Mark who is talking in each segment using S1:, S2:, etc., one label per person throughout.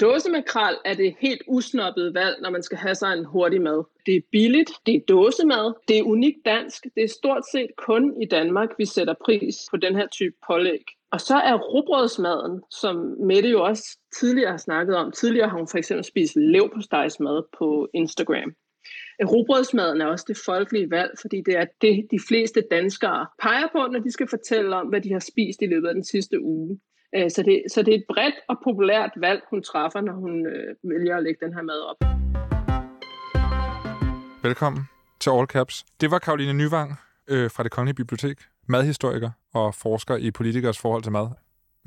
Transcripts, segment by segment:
S1: dåsemakrel er det helt usnoppet valg, når man skal have sig en hurtig mad. Det er billigt, det er dåsemad, det er unikt dansk, det er stort set kun i Danmark, vi sætter pris på den her type pålæg. Og så er rugbrødsmaden, som Mette jo også tidligere har snakket om. Tidligere har hun for eksempel spist leverpostejsmad på Instagram. Rugbrødsmaden er også det folkelige valg, fordi det er det, de fleste danskere peger på, når de skal fortælle om, hvad de har spist i løbet af den sidste uge. Øh, så det, så det er et bredt og populært valg, hun træffer, når hun øh, vælger at lægge den her mad op.
S2: Velkommen til All Caps. Det var Karoline Nyvang øh, fra det Kongelige Bibliotek, madhistoriker og forsker i politikers forhold til mad.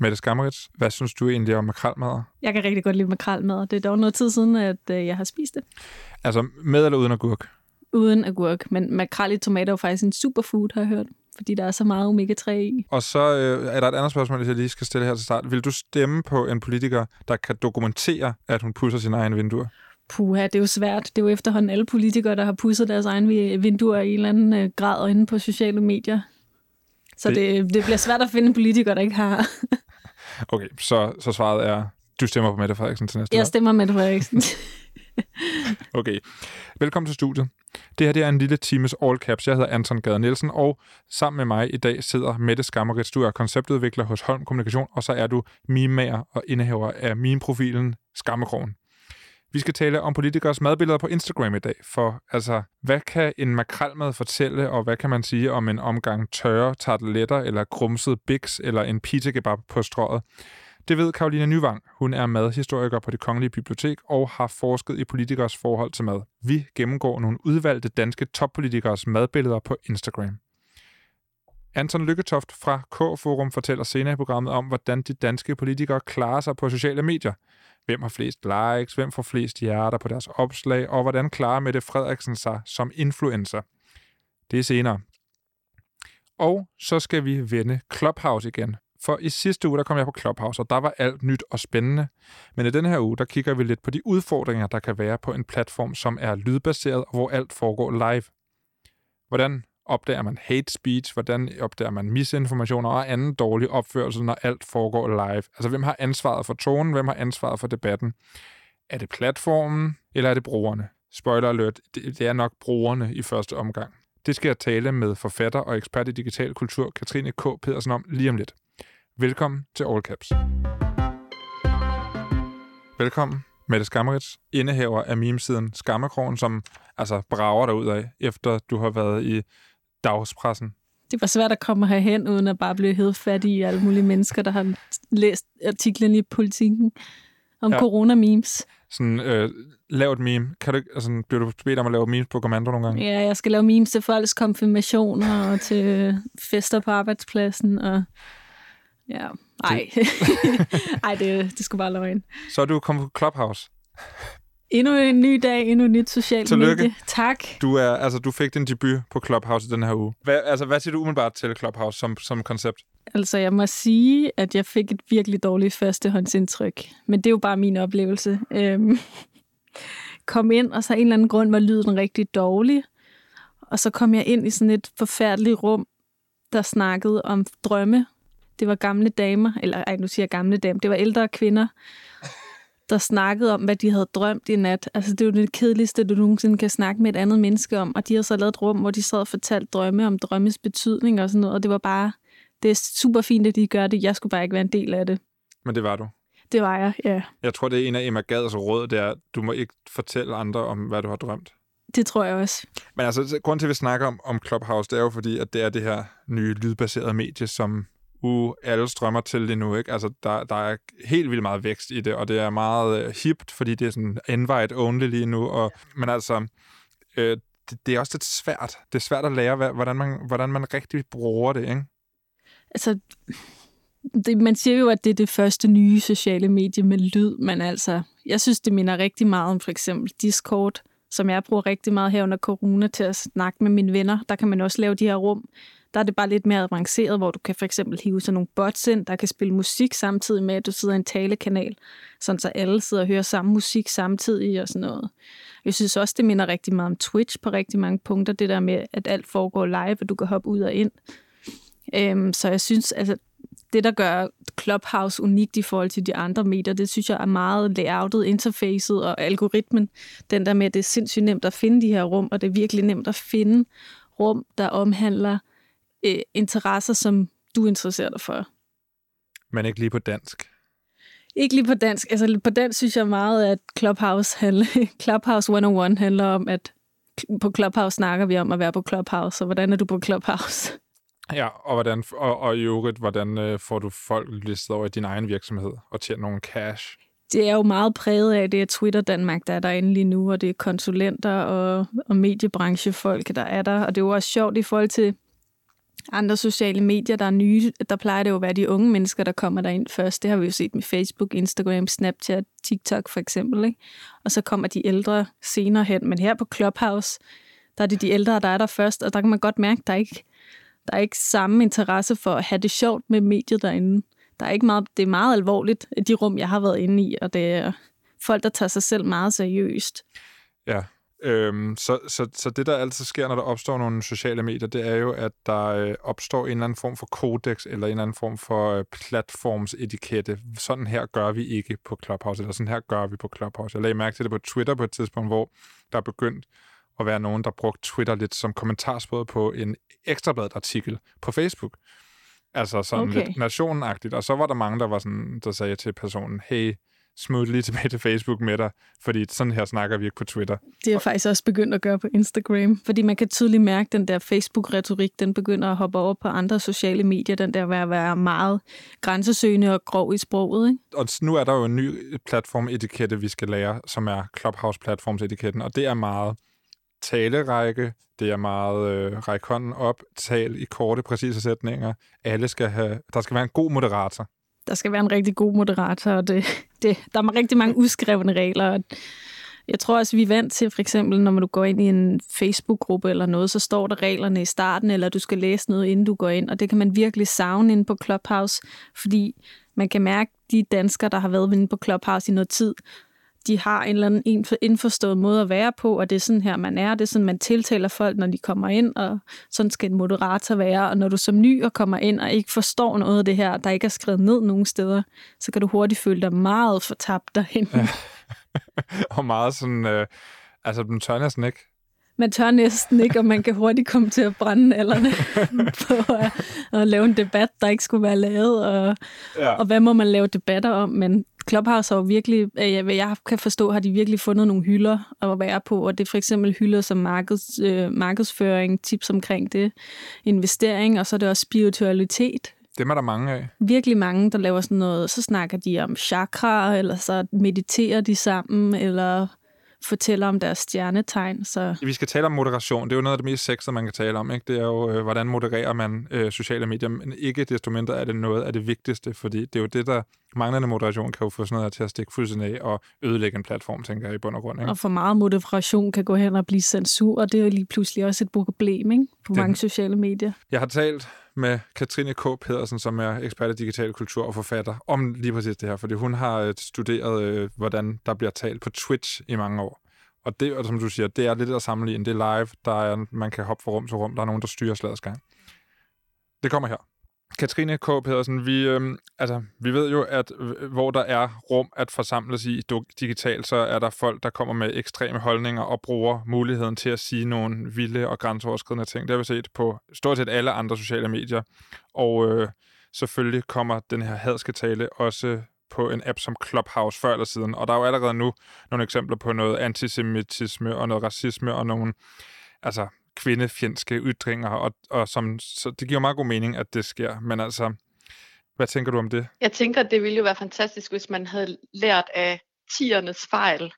S2: Mette Skammerits, hvad synes du egentlig om makralmad?
S3: Jeg kan rigtig godt lide makralmad. Det er dog noget tid siden, at øh, jeg har spist det.
S2: Altså med eller uden agurk?
S3: Uden agurk, men makrel i tomater er faktisk en superfood, har jeg hørt fordi der er så meget omega-3 i.
S2: Og så øh, er der et andet spørgsmål, jeg lige skal stille her til start. Vil du stemme på en politiker, der kan dokumentere, at hun pusser sine egne vinduer?
S3: Puha, det er jo svært. Det er jo efterhånden alle politikere, der har pusset deres egne vinduer i en eller anden øh, grad inde på sociale medier. Så det, det, det bliver svært at finde en politiker, der ikke har.
S2: okay, så, så svaret er, du stemmer på Mette Frederiksen til næste
S3: Jeg stemmer Mette Frederiksen.
S2: okay. Velkommen til studiet. Det her det er en lille times all caps. Jeg hedder Anton Gade Nielsen, og sammen med mig i dag sidder Mette Skammerits. Du er konceptudvikler hos Holm Kommunikation, og så er du mimager og indehaver af meme-profilen Skammekrogen. Vi skal tale om politikers madbilleder på Instagram i dag, for altså, hvad kan en makrelmad fortælle, og hvad kan man sige om en omgang tørre tarteletter, eller grumset biks, eller en pizza kebab på strået? Det ved Karolina Nyvang. Hun er madhistoriker på det Kongelige Bibliotek og har forsket i politikers forhold til mad. Vi gennemgår nogle udvalgte danske toppolitikers madbilleder på Instagram. Anton Lykketoft fra K-Forum fortæller senere i programmet om, hvordan de danske politikere klarer sig på sociale medier. Hvem har flest likes, hvem får flest hjerter på deres opslag, og hvordan klarer Mette Frederiksen sig som influencer. Det er senere. Og så skal vi vende Clubhouse igen, for i sidste uge, der kom jeg på Clubhouse, og der var alt nyt og spændende. Men i denne her uge, der kigger vi lidt på de udfordringer, der kan være på en platform, som er lydbaseret, og hvor alt foregår live. Hvordan opdager man hate speech? Hvordan opdager man misinformationer og anden dårlig opførsel, når alt foregår live? Altså, hvem har ansvaret for tonen? Hvem har ansvaret for debatten? Er det platformen, eller er det brugerne? Spoiler alert, det er nok brugerne i første omgang. Det skal jeg tale med forfatter og ekspert i digital kultur, Katrine K. Pedersen om lige om lidt. Velkommen til All Caps. Velkommen, Mette Skammerits, indehaver af memesiden Skammerkrogen, som altså brager dig ud af, efter du har været i dagspressen.
S3: Det var svært at komme herhen, uden at bare blive helt fat i alle mulige mennesker, der har læst artiklen i politikken om ja. corona-memes.
S2: Sådan, øh, lav et meme. Kan du, altså, bliver du bedt om at lave memes på kommando nogle gange?
S3: Ja, jeg skal lave memes til folks konfirmationer og til fester på arbejdspladsen og Ja, ej. ej, det, det skulle bare løgn.
S2: Så er du kommet på Clubhouse.
S3: Endnu en ny dag, endnu et nyt socialt
S2: Tillykke.
S3: medie. Tak.
S2: Du, er, altså, du fik din debut på Clubhouse den her uge. Hvad, altså, hvad siger du umiddelbart til Clubhouse som, som koncept?
S3: Altså, jeg må sige, at jeg fik et virkelig dårligt førstehåndsindtryk. Men det er jo bare min oplevelse. Øhm, kom ind, og så af en eller anden grund var lyden rigtig dårlig. Og så kom jeg ind i sådan et forfærdeligt rum, der snakkede om drømme det var gamle damer, eller ej, nu siger jeg gamle damer, det var ældre kvinder, der snakkede om, hvad de havde drømt i nat. Altså, det er jo det kedeligste, du nogensinde kan snakke med et andet menneske om. Og de har så lavet et rum, hvor de sad og fortalte drømme om drømmes betydning og sådan noget. Og det var bare, det er super fint, at de gør det. Jeg skulle bare ikke være en del af det.
S2: Men det var du?
S3: Det var jeg, ja.
S2: Jeg tror, det er en af Emma Gads råd, det er, du må ikke fortælle andre om, hvad du har drømt.
S3: Det tror jeg også.
S2: Men altså, grund til, at vi snakker om, om Clubhouse, det er jo fordi, at det er det her nye lydbaserede medie, som uh, alle strømmer til det nu, ikke? Altså, der, der er helt vildt meget vækst i det, og det er meget uh, hipt, fordi det er sådan invite only lige nu, og, men altså, øh, det, det er også lidt svært. Det er svært at lære, hvordan man, hvordan man rigtig bruger det, ikke?
S3: Altså, det, man siger jo, at det er det første nye sociale medie med lyd, men altså, jeg synes, det minder rigtig meget om for eksempel Discord, som jeg bruger rigtig meget her under corona til at snakke med mine venner. Der kan man også lave de her rum, der er det bare lidt mere avanceret, hvor du kan for eksempel hive sådan nogle bots ind, der kan spille musik samtidig med, at du sidder i en talekanal, sådan så alle sidder og hører samme musik samtidig og sådan noget. Jeg synes også, det minder rigtig meget om Twitch på rigtig mange punkter, det der med, at alt foregår live, og du kan hoppe ud og ind. Øhm, så jeg synes, altså, det, der gør Clubhouse unikt i forhold til de andre medier, det synes jeg er meget layoutet, interfacet og algoritmen. Den der med, at det er sindssygt nemt at finde de her rum, og det er virkelig nemt at finde rum, der omhandler øh, interesser, som du interesserer dig for.
S2: Men ikke lige på dansk.
S3: Ikke lige på dansk. Altså på dansk synes jeg meget, at Clubhouse, handler, Clubhouse 101 handler om, at på Clubhouse snakker vi om at være på Clubhouse, og hvordan er du på Clubhouse?
S2: Ja, og, hvordan, og, og i øvrigt, hvordan øh, får du folk listet over i din egen virksomhed og tjener nogle cash?
S3: Det er jo meget præget af, det er Twitter Danmark, der er derinde lige nu, og det er konsulenter og, og mediebranchefolk, der er der. Og det er jo også sjovt i forhold til andre sociale medier, der er nye. Der plejer det jo at være de unge mennesker, der kommer derind først. Det har vi jo set med Facebook, Instagram, Snapchat, TikTok for eksempel. Ikke? Og så kommer de ældre senere hen. Men her på Clubhouse, der er det de ældre, der er der først, og der kan man godt mærke, der er ikke der er ikke samme interesse for at have det sjovt med mediet derinde. Der er ikke meget, det er meget alvorligt, de rum, jeg har været inde i, og det er folk, der tager sig selv meget seriøst.
S2: Ja, øhm, så, så, så det, der altid sker, når der opstår nogle sociale medier, det er jo, at der øh, opstår en eller anden form for kodex, eller en eller anden form for øh, platformsetikette. Sådan her gør vi ikke på Clubhouse, eller sådan her gør vi på Clubhouse. Jeg lagde mærke til det på Twitter på et tidspunkt, hvor der er begyndt at være nogen, der brugte Twitter lidt som kommentarspor på en ekstrabladet artikel på Facebook. Altså sådan okay. lidt nationenagtigt. Og så var der mange, der var sådan, der sagde til personen, hey, smut lige tilbage til Facebook med dig, fordi sådan her snakker vi ikke på Twitter.
S3: Det er jeg faktisk også begyndt at gøre på Instagram, fordi man kan tydeligt mærke, at den der Facebook-retorik, den begynder at hoppe over på andre sociale medier, den der at være meget grænsesøgende og grov i sproget. Ikke?
S2: Og nu er der jo en ny platformetikette, vi skal lære, som er Clubhouse-platformsetiketten, og det er meget talerække, det er meget øh, række hånden op, tal i korte, præcise sætninger. Alle skal have, der skal være en god moderator.
S3: Der skal være en rigtig god moderator, og det, det, der er rigtig mange uskrevne regler. Jeg tror også, vi er vant til, for eksempel, når du går ind i en Facebook-gruppe eller noget, så står der reglerne i starten, eller du skal læse noget, inden du går ind, og det kan man virkelig savne ind på Clubhouse, fordi man kan mærke, de danskere, der har været inde på Clubhouse i noget tid, de har en eller anden indforstået måde at være på, og det er sådan her, man er. Det er sådan, man tiltaler folk, når de kommer ind, og sådan skal en moderator være. Og når du som ny og kommer ind og ikke forstår noget af det her, der ikke er skrevet ned nogen steder, så kan du hurtigt føle dig meget fortabt derhen. Ja.
S2: og meget sådan, øh, altså den tør næsten ikke
S3: man tør næsten ikke, og man kan hurtigt komme til at brænde alderne på at, at lave en debat, der ikke skulle være lavet, og, ja. og hvad må man lave debatter om, men Clubhouse har jo virkelig, hvad jeg kan forstå, har de virkelig fundet nogle hylder at være på, og det er for eksempel hylder som markeds, øh, markedsføring, tips omkring det, investering, og så er det også spiritualitet.
S2: Det er der mange af.
S3: Virkelig mange, der laver sådan noget, så snakker de om chakra, eller så mediterer de sammen, eller fortæller om deres stjernetegn. Så...
S2: Vi skal tale om moderation. Det er jo noget af det mest sexede, man kan tale om. Ikke? Det er jo, øh, hvordan modererer man øh, sociale medier. Men ikke desto mindre er det noget af det vigtigste, fordi det er jo det, der manglende moderation kan jo få sådan noget til at stikke fuldstændig af og ødelægge en platform, tænker jeg i bund og grund. Ikke?
S3: Og for meget moderation kan gå hen og blive censur, og det er jo lige pludselig også et problem ikke? på det... mange sociale medier.
S2: Jeg har talt med Katrine K. Pedersen, som er ekspert i digital kultur og forfatter, om lige præcis det her, fordi hun har øh, studeret, øh, hvordan der bliver talt på Twitch i mange år. Og det, og som du siger, det er lidt at sammenligne. Det er live, der er, man kan hoppe fra rum til rum, der er nogen, der styrer slagets gang. Det kommer her. Katrine K. Pedersen, vi, øh, altså, vi ved jo, at øh, hvor der er rum at forsamles i digitalt, så er der folk, der kommer med ekstreme holdninger og bruger muligheden til at sige nogle vilde og grænseoverskridende ting. Det har vi set på stort set alle andre sociale medier. Og øh, selvfølgelig kommer den her hadske tale også på en app som Clubhouse før eller siden. Og der er jo allerede nu nogle eksempler på noget antisemitisme og noget racisme og nogle altså, kvindefjendske ytringer, og, og som, så det giver meget god mening, at det sker. Men altså, hvad tænker du om det?
S4: Jeg tænker, at det ville jo være fantastisk, hvis man havde lært af tiernes fejl,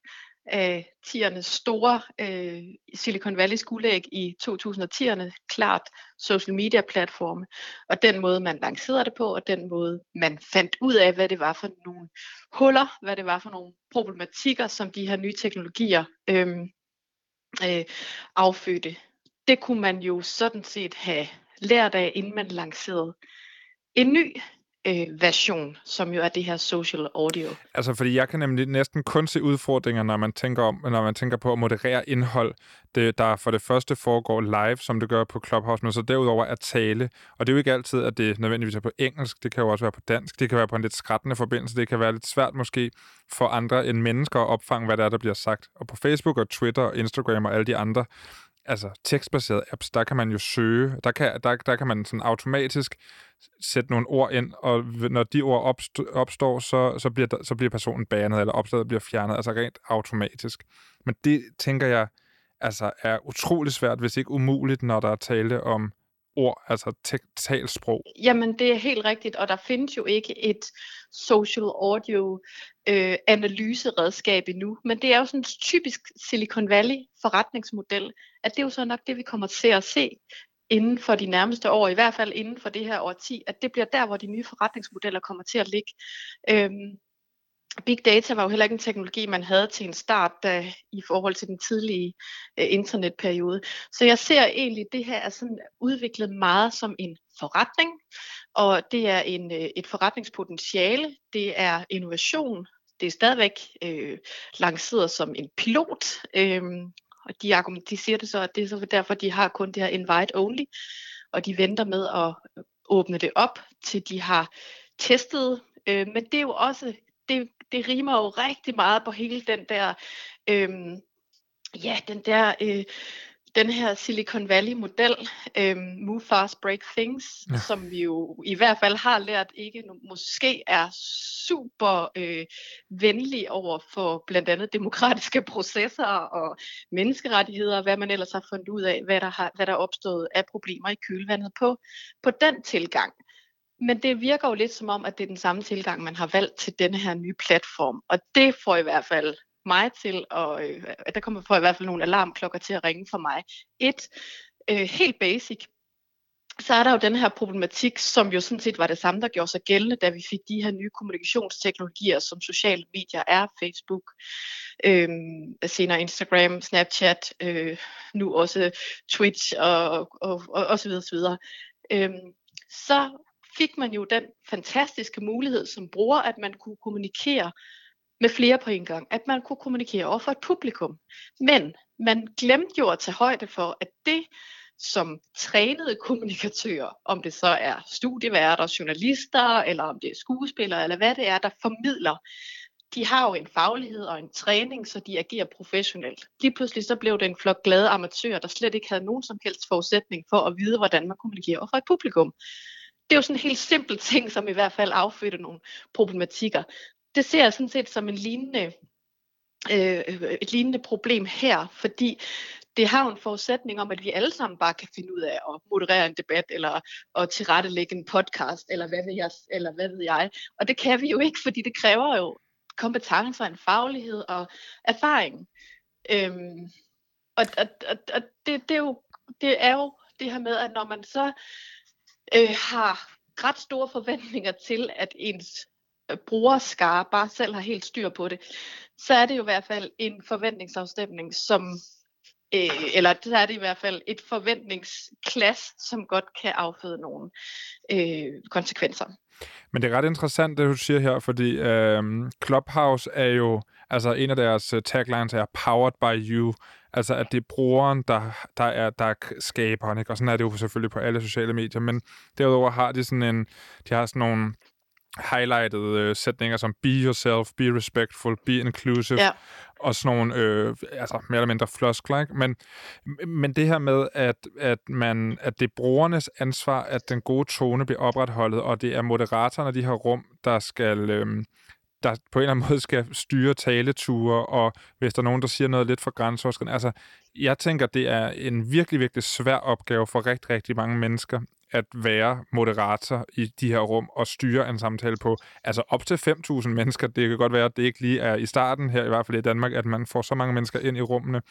S4: af tiernes store øh, Silicon Valley skulæg i 2010'erne, klart social media platforme, og den måde, man lancerede det på, og den måde, man fandt ud af, hvad det var for nogle huller, hvad det var for nogle problematikker, som de her nye teknologier øh, øh, affødte det kunne man jo sådan set have lært af, inden man lancerede en ny øh, version, som jo er det her social audio.
S2: Altså, fordi jeg kan nemlig næsten kun se udfordringer, når man tænker, om, når man tænker på at moderere indhold, det, der for det første foregår live, som det gør på Clubhouse, men så derudover er tale. Og det er jo ikke altid, at det nødvendigvis er på engelsk, det kan jo også være på dansk, det kan være på en lidt skrættende forbindelse, det kan være lidt svært måske for andre end mennesker at opfange, hvad der er, der bliver sagt. Og på Facebook og Twitter og Instagram og alle de andre altså tekstbaserede apps, der kan man jo søge, der kan, der, der kan man sådan automatisk sætte nogle ord ind, og når de ord opstår, så, så, bliver, der, så bliver personen banet, eller opslaget bliver fjernet, altså rent automatisk. Men det, tænker jeg, altså er utrolig svært, hvis ikke umuligt, når der er tale om ord, altså talsprog.
S4: Jamen, det er helt rigtigt, og der findes jo ikke et social audio øh, analyseredskab endnu, men det er jo sådan en typisk Silicon Valley forretningsmodel, at det er jo så nok det, vi kommer til at se inden for de nærmeste år, i hvert fald inden for det her årti, at det bliver der, hvor de nye forretningsmodeller kommer til at ligge. Øhm, Big data var jo heller ikke en teknologi, man havde til en start da, i forhold til den tidlige øh, internetperiode. Så jeg ser egentlig, at det her er sådan udviklet meget som en forretning, og det er en, øh, et forretningspotentiale, det er innovation, det er stadigvæk øh, lanceret som en pilot, øh, og de, de siger det så, at det er så derfor, de har kun det her invite only, og de venter med at øh, åbne det op, til de har testet. Øh, men det er jo også, det, det rimer jo rigtig meget på hele den der, øh, ja, den der øh, den her Silicon Valley-model, øhm, Move Fast, Break Things, ja. som vi jo i hvert fald har lært ikke måske er super øh, venlig over for blandt andet demokratiske processer og menneskerettigheder, hvad man ellers har fundet ud af, hvad der, har, hvad der er opstået af problemer i kølvandet på, på den tilgang. Men det virker jo lidt som om, at det er den samme tilgang, man har valgt til denne her nye platform. Og det får i hvert fald mig til, og øh, der kommer for i hvert fald nogle alarmklokker til at ringe for mig. Et, øh, helt basic, så er der jo den her problematik, som jo sådan set var det samme, der gjorde sig gældende, da vi fik de her nye kommunikationsteknologier, som sociale medier er, Facebook, øh, senere Instagram, Snapchat, øh, nu også Twitch og, og, og, og så videre, så videre. Øh, så fik man jo den fantastiske mulighed som bruger, at man kunne kommunikere med flere på en gang, at man kunne kommunikere over for et publikum. Men man glemte jo at tage højde for, at det, som trænede kommunikatører, om det så er studieværter, journalister, eller om det er skuespillere, eller hvad det er, der formidler, de har jo en faglighed og en træning, så de agerer professionelt. Lige pludselig så blev det en flok glade amatører, der slet ikke havde nogen som helst forudsætning for at vide, hvordan man kommunikerer over for et publikum. Det er jo sådan en helt simpel ting, som i hvert fald affødte nogle problematikker det ser jeg sådan set som en lignende, øh, et lignende problem her, fordi det har jo en forudsætning om, at vi alle sammen bare kan finde ud af at moderere en debat, eller at tilrettelægge en podcast, eller hvad ved jeg, eller hvad ved jeg. Og det kan vi jo ikke, fordi det kræver jo kompetencer, en faglighed og erfaring. Øhm, og og, og, og det, det, er jo, det er jo det her med, at når man så øh, har ret store forventninger til, at ens øh, brugerskare bare selv har helt styr på det, så er det jo i hvert fald en forventningsafstemning, som øh, eller så er det i hvert fald et forventningsklass, som godt kan afføde nogle øh, konsekvenser.
S2: Men det er ret interessant, det du siger her, fordi øh, Clubhouse er jo, altså en af deres øh, taglines er powered by you, altså at det er brugeren, der, der, er, der er skaberen, ikke? og sådan er det jo selvfølgelig på alle sociale medier, men derudover har de sådan en, de har sådan nogle highlightet øh, sætninger som be yourself, be respectful, be inclusive, ja. og sådan nogle øh, altså, mere eller mindre floskler. Ikke? Men, men det her med, at, at, man, at det er brugernes ansvar, at den gode tone bliver opretholdet, og det er moderatorerne af de her rum, der skal... Øh, der på en eller anden måde skal styre taleture, og hvis der er nogen, der siger noget lidt for grænseoverskridende. Altså, jeg tænker, det er en virkelig, virkelig svær opgave for rigtig, rigtig mange mennesker at være moderator i de her rum og styre en samtale på. Altså op til 5.000 mennesker. Det kan godt være, at det ikke lige er i starten her, i hvert fald i Danmark, at man får så mange mennesker ind i rummene.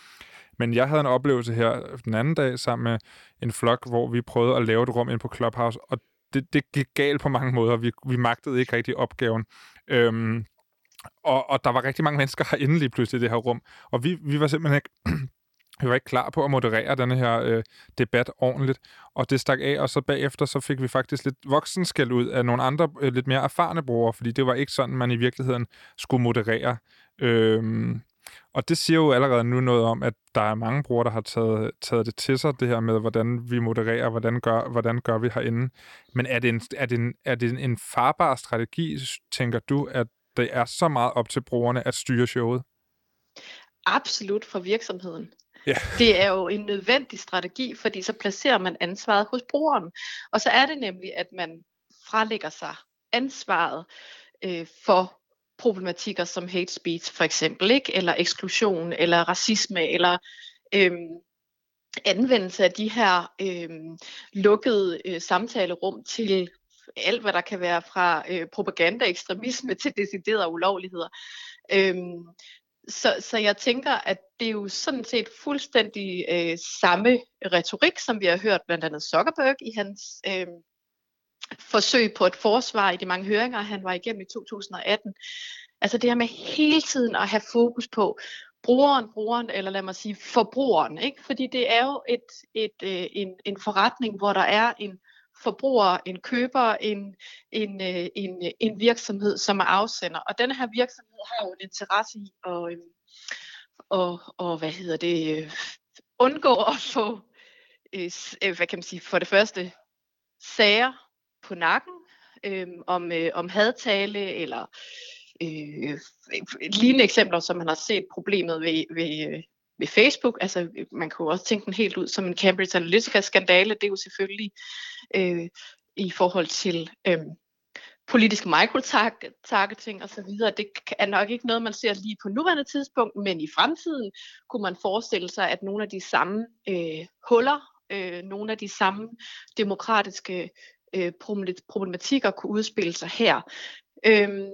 S2: Men jeg havde en oplevelse her den anden dag sammen med en flok, hvor vi prøvede at lave et rum ind på Clubhouse, og det, det gik galt på mange måder. Vi, vi magtede ikke rigtig opgaven. Øhm, og, og der var rigtig mange mennesker herinde lige pludselig i det her rum. Og vi, vi var simpelthen ikke vi var ikke klar på at moderere den her øh, debat ordentligt, og det stak af, og så bagefter så fik vi faktisk lidt voksenskæld ud af nogle andre øh, lidt mere erfarne brugere, fordi det var ikke sådan, man i virkeligheden skulle moderere. øh, og det siger jo allerede nu noget om, at der er mange brugere, der har taget, taget det til sig, det her med, hvordan vi modererer, hvordan gør, hvordan gør vi herinde. Men er det, en, er, det en, er det en farbar strategi, tænker du, at det er så meget op til brugerne at styre showet?
S4: Absolut for virksomheden.
S2: Ja.
S4: Det er jo en nødvendig strategi, fordi så placerer man ansvaret hos brugeren. Og så er det nemlig, at man frelægger sig ansvaret øh, for problematikker som hate speech for eksempel, ikke? eller eksklusion, eller racisme, eller øhm, anvendelse af de her øhm, lukkede øh, samtalerum til alt, hvad der kan være fra øh, propaganda, ekstremisme til deciderede ulovligheder. Øhm, så, så jeg tænker, at det er jo sådan set fuldstændig øh, samme retorik, som vi har hørt blandt andet Zuckerberg i hans øh, forsøg på et forsvar i de mange høringer, han var igennem i 2018. Altså det her med hele tiden at have fokus på brugeren, brugeren, eller lad mig sige forbrugeren, ikke? fordi det er jo et, et, øh, en, en forretning, hvor der er en forbruger, en køber, en, en, øh, en, en virksomhed, som er afsender. Og den her virksomhed har jo en interesse i at, øh, og, og hvad hedder det, øh, undgå at få, øh, øh hvad kan man sige, for det første, sager på nakken øh, om, øh, om hadtale eller øh, lignende eksempler, som man har set problemet ved, ved, øh, ved Facebook. Altså, man kunne også tænke den helt ud som en Cambridge Analytica-skandale. Det er jo selvfølgelig øh, i forhold til øh, politisk microtargeting og så videre. Det er nok ikke noget, man ser lige på nuværende tidspunkt, men i fremtiden kunne man forestille sig, at nogle af de samme øh, huller, øh, nogle af de samme demokratiske øh, problematikker kunne udspille sig her. Øhm,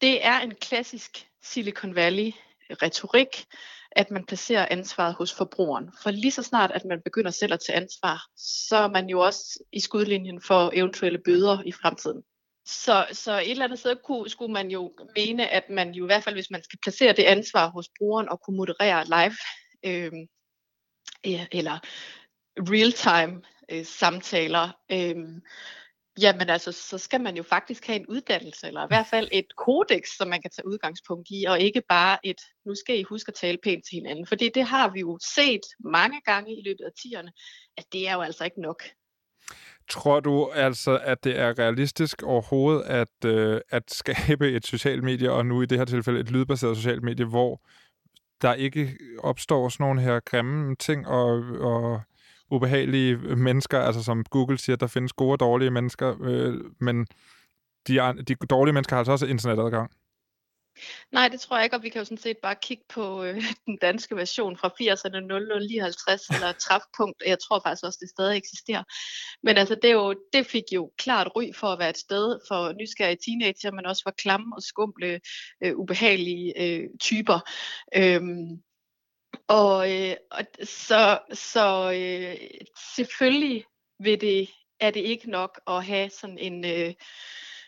S4: det er en klassisk Silicon Valley retorik, at man placerer ansvaret hos forbrugeren. For lige så snart, at man begynder selv at tage ansvar, så er man jo også i skudlinjen for eventuelle bøder i fremtiden. Så, så et eller andet sted kunne, skulle man jo mene, at man jo i hvert fald, hvis man skal placere det ansvar hos brugeren og kunne moderere live øh, eller real-time øh, samtaler, øh, Jamen altså, så skal man jo faktisk have en uddannelse, eller i hvert fald et kodex, som man kan tage udgangspunkt i, og ikke bare et, nu skal I huske at tale pænt til hinanden. Fordi det har vi jo set mange gange i løbet af tierne, at det er jo altså ikke nok.
S2: Tror du altså, at det er realistisk overhovedet at, øh, at skabe et socialt medie, og nu i det her tilfælde et lydbaseret socialt medie, hvor der ikke opstår sådan nogle her grimme ting og, og ubehagelige øh, mennesker, altså som Google siger, der findes gode og dårlige mennesker, øh, men de, er, de dårlige mennesker har altså også internetadgang.
S4: Nej, det tror jeg ikke, og vi kan jo sådan set bare kigge på øh, den danske version fra 80'erne 0059 eller træfpunkt. Jeg tror faktisk også, det stadig eksisterer. Men altså, det, er jo, det fik jo klart ry for at være et sted for nysgerrige teenager, men også for klamme og skumle, øh, ubehagelige øh, typer. Øhm, og, øh, og så, så øh, selvfølgelig vil det, er det ikke nok at have sådan en, øh,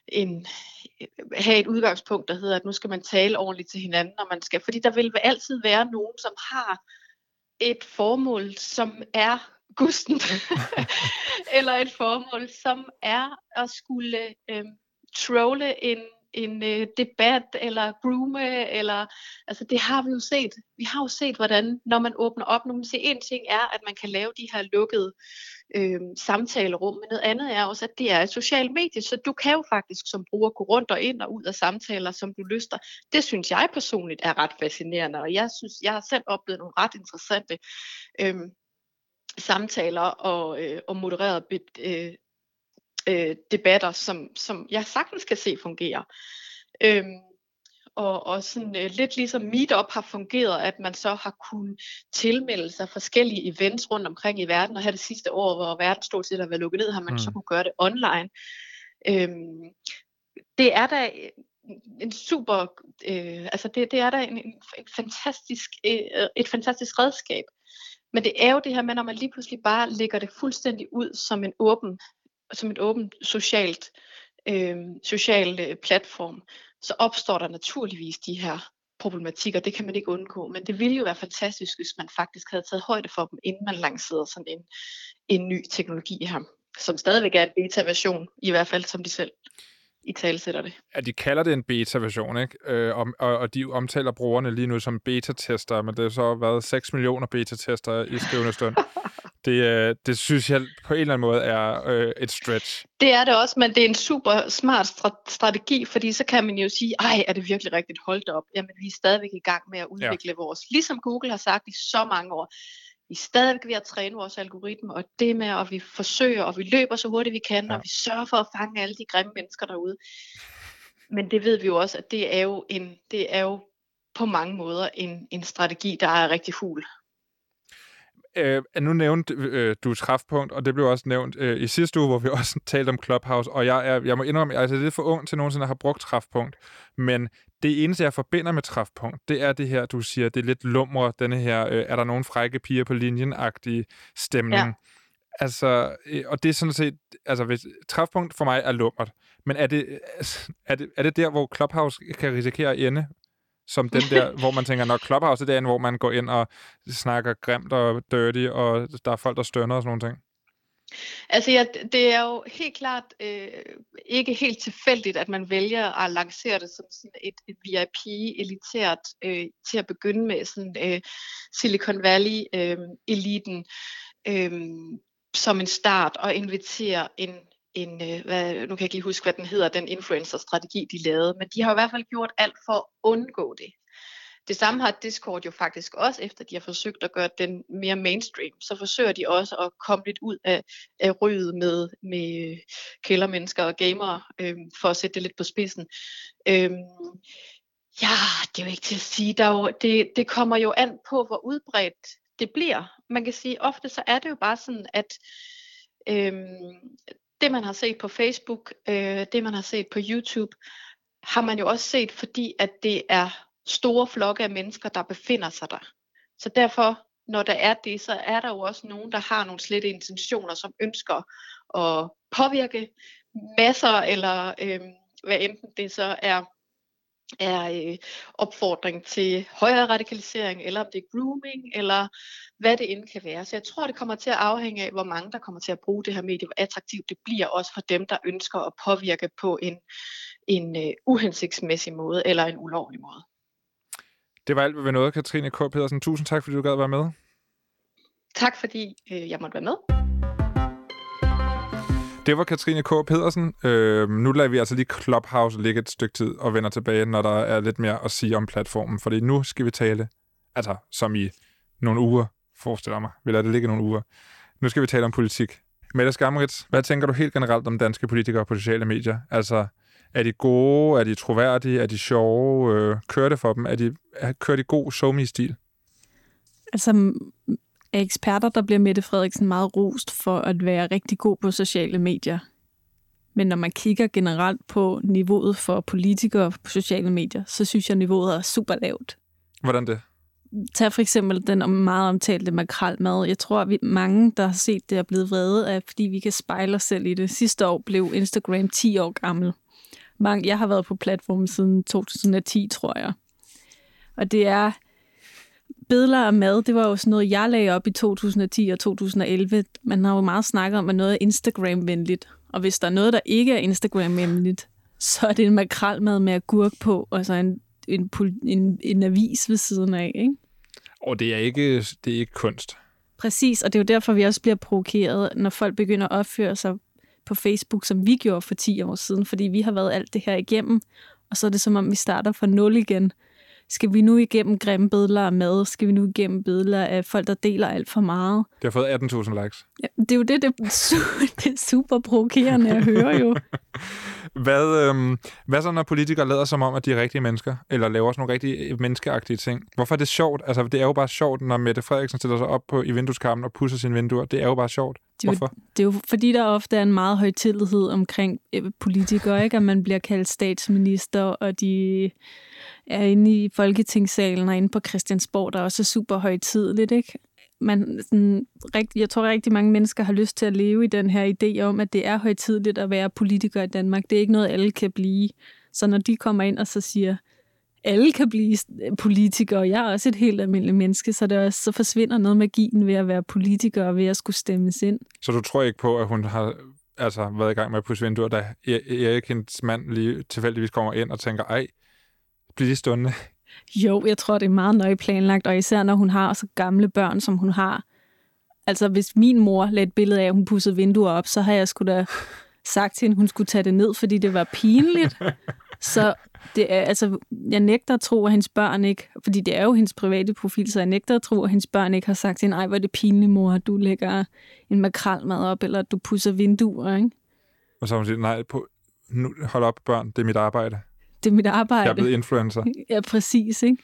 S4: en have et udgangspunkt, der hedder, at nu skal man tale ordentligt til hinanden, når man skal, fordi der vil altid være nogen, som har et formål, som er gusten, eller et formål, som er at skulle øh, trolle en en øh, debat eller groome, eller altså det har vi jo set. Vi har jo set, hvordan når man åbner op, nu man siger, en ting er, at man kan lave de her lukkede øh, samtalerum, men noget andet er også, at det er et socialt medie, så du kan jo faktisk som bruger gå rundt og ind og ud af samtaler, som du lyster. Det synes jeg personligt er ret fascinerende, og jeg synes, jeg har selv oplevet nogle ret interessante øh, samtaler og, øh, og modereret øh, øh, debatter, som, som jeg sagtens kan se fungere. Øhm, og, og sådan øh, lidt ligesom Meetup har fungeret, at man så har kunnet tilmelde sig forskellige events rundt omkring i verden, og her det sidste år, hvor verden stort set har været lukket ned, har man mm. så kunne gøre det online. Øhm, det er da en super, øh, altså det, det er da en, en, en fantastisk, øh, et fantastisk redskab. Men det er jo det her med, når man lige pludselig bare lægger det fuldstændig ud som en åben som et åbent socialt øh, social øh, platform, så opstår der naturligvis de her problematikker, det kan man ikke undgå, men det ville jo være fantastisk, hvis man faktisk havde taget højde for dem, inden man lancerede sådan en, en ny teknologi her, som stadigvæk er en beta-version, i hvert fald som de selv i talsætter det.
S2: Ja, de kalder det en beta-version, ikke? Øh, og, og, og de omtaler brugerne lige nu som beta-tester, men det har så været 6 millioner beta-tester i skrivende stund. det, øh, det synes jeg på en eller anden måde er øh, et stretch.
S4: Det er det også, men det er en super smart strategi, fordi så kan man jo sige, ej, er det virkelig rigtigt holdt op? Jamen, vi er stadigvæk i gang med at udvikle ja. vores, ligesom Google har sagt i så mange år, vi er stadigvæk ved at træne vores algoritme, og det med, at vi forsøger, og vi løber så hurtigt vi kan, ja. og vi sørger for at fange alle de grimme mennesker derude. Men det ved vi jo også, at det er jo, en, det er jo på mange måder en, en strategi, der er rigtig fugl.
S2: Øh, nu nævnte øh, du træfpunkt, og det blev også nævnt øh, i sidste uge, hvor vi også talte om Clubhouse, og jeg, er, jeg må indrømme, at jeg er lidt for ung til nogensinde at have brugt træfpunkt, men det eneste, jeg forbinder med træfpunkt, det er det her, du siger, det er lidt lumre, denne her, øh, er der nogen frække piger på linjen-agtige stemning. Ja. Altså, øh, og det er sådan set, altså hvis, træfpunkt for mig er lummert, men er det, er, det, er det der, hvor Clubhouse kan risikere at ende? Som den der, hvor man tænker, når Clubhouse er derinde, hvor man går ind og snakker grimt og dirty, og der er folk, der stønner og sådan nogle ting?
S4: Altså ja, det er jo helt klart øh, ikke helt tilfældigt, at man vælger at lancere det som sådan et, et VIP-elitært øh, til at begynde med, sådan øh, Silicon Valley-eliten, øh, øh, som en start og invitere en, en øh, hvad, nu kan jeg ikke huske, hvad den hedder, den influencer-strategi, de lavede, men de har i hvert fald gjort alt for at undgå det. Det samme har Discord jo faktisk også, efter de har forsøgt at gøre den mere mainstream, så forsøger de også at komme lidt ud af, af ryget med, med øh, kældermennesker og gamere, øhm, for at sætte det lidt på spidsen. Øhm, ja, det er jo ikke til at sige. Der jo, det, det kommer jo an på, hvor udbredt det bliver. Man kan sige, ofte så er det jo bare sådan, at øhm, det man har set på Facebook, øh, det man har set på YouTube, har man jo også set, fordi at det er store flokke af mennesker, der befinder sig der. Så derfor, når der er det, så er der jo også nogen, der har nogle slette intentioner, som ønsker at påvirke masser, eller øh, hvad enten det så er er øh, opfordring til højere radikalisering, eller om det er grooming, eller hvad det end kan være. Så jeg tror, det kommer til at afhænge af, hvor mange der kommer til at bruge det her medie, hvor attraktivt det bliver også for dem, der ønsker at påvirke på en, en uh, uhensigtsmæssig måde, eller en ulovlig måde.
S2: Det var alt, hvad vi nåede, Katrine K. Pedersen. Tusind tak, fordi du gad at være med.
S4: Tak, fordi øh, jeg måtte være med.
S2: Det var Katrine K. Pedersen. Øh, nu lader vi altså lige Clubhouse ligge et stykke tid og vender tilbage, når der er lidt mere at sige om platformen. Fordi nu skal vi tale, altså som i nogle uger, forestiller mig. Vi lader det ligge nogle uger. Nu skal vi tale om politik. Mette Skamrits, hvad tænker du helt generelt om danske politikere på sociale medier? Altså, er de gode? Er de troværdige? Er de sjove? Øh, kører det for dem? Er de, er, kører de god somi-stil?
S3: Altså, er eksperter, der bliver Mette Frederiksen meget rost for at være rigtig god på sociale medier. Men når man kigger generelt på niveauet for politikere på sociale medier, så synes jeg, at niveauet er super lavt.
S2: Hvordan det?
S3: Tag for eksempel den meget omtalte makralmad. Jeg tror, at vi mange, der har set det, er blevet vrede af, fordi vi kan spejle os selv i det. Sidste år blev Instagram 10 år gammel mange, jeg har været på platformen siden 2010, tror jeg. Og det er billeder af mad, det var jo sådan noget, jeg lagde op i 2010 og 2011. Man har jo meget snakket om, at noget er Instagram-venligt. Og hvis der er noget, der ikke er Instagram-venligt, så er det en makralmad med agurk på, og så en, en, en, en avis ved siden af, ikke?
S2: Og det er ikke, det er ikke kunst.
S3: Præcis, og det er jo derfor, vi også bliver provokeret, når folk begynder at opføre sig på Facebook, som vi gjorde for 10 år siden, fordi vi har været alt det her igennem, og så er det som om, vi starter fra nul igen. Skal vi nu igennem grimme billeder af mad? Skal vi nu igennem billeder af folk, der deler alt for meget?
S2: Det har fået 18.000 likes.
S3: Ja, det er jo det, det, det er super provokerende at høre jo.
S2: hvad, øhm, hvad så, når politikere lader som om, at de er rigtige mennesker, eller laver også nogle rigtig menneskeagtige ting? Hvorfor er det sjovt? Altså, det er jo bare sjovt, når Mette Frederiksen stiller sig op på, i vindueskarmen og pusser sine vinduer. Det er jo bare sjovt. Hvorfor?
S3: Det er, jo, det er jo fordi, der ofte er en meget højtidlighed omkring øh, politikere, ikke? at man bliver kaldt statsminister, og de er inde i Folketingssalen og inde på Christiansborg, der også er super højtidligt. Ikke? Man, sådan, rigt, jeg tror rigtig mange mennesker har lyst til at leve i den her idé om, at det er højtidligt at være politiker i Danmark. Det er ikke noget, alle kan blive. Så når de kommer ind og så siger, alle kan blive politikere. Jeg er også et helt almindeligt menneske, så, det også, så forsvinder noget magien ved at være politiker og ved at skulle stemmes ind.
S2: Så du tror ikke på, at hun har altså, været i gang med at pusse vinduer, da e-, e- Erik, hendes mand, lige tilfældigvis kommer ind og tænker, ej, bliver de stående?
S3: Jo, jeg tror, det er meget nøje planlagt, og især når hun har så gamle børn, som hun har. Altså, hvis min mor lagde et billede af, at hun pussede vinduer op, så har jeg sgu da sagt til hende, hun skulle tage det ned, fordi det var pinligt. Så det er, altså, jeg nægter at tro, at hendes børn ikke, fordi det er jo hendes private profil, så jeg nægter at tro, at hendes børn ikke har sagt til hende, ej, hvor er det pinligt, mor, at du lægger en makralmad op, eller at du pusser vinduer, ikke?
S2: Og så har hun sagt, nej, på, nu, hold op, børn, det er mit arbejde.
S3: Det er mit arbejde.
S2: Jeg er blevet influencer.
S3: Ja, præcis, ikke?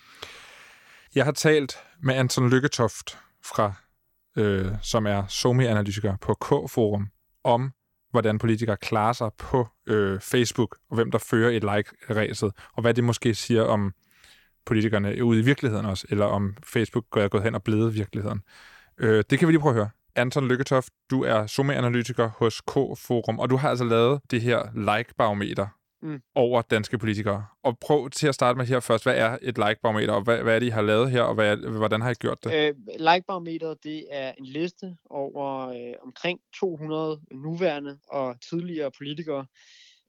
S2: Jeg har talt med Anton Lykketoft fra, øh, som er SOMI-analytiker på K-forum, om hvordan politikere klarer sig på øh, Facebook, og hvem der fører et like-ræset, og hvad det måske siger om politikerne ude i virkeligheden også, eller om Facebook er gået hen og blevet virkeligheden. Øh, det kan vi lige prøve at høre. Anton Lykketoft, du er SOME-analytiker hos K-Forum, og du har altså lavet det her like-barometer, mm. over danske politikere. Og prøv til at starte med her først. Hvad er et like-barometer, og hvad, hvad er det, I har lavet her, og hvad, hvordan har I gjort det?
S5: Øh, like-barometeret, det er en liste over øh, omkring 200 nuværende og tidligere politikere,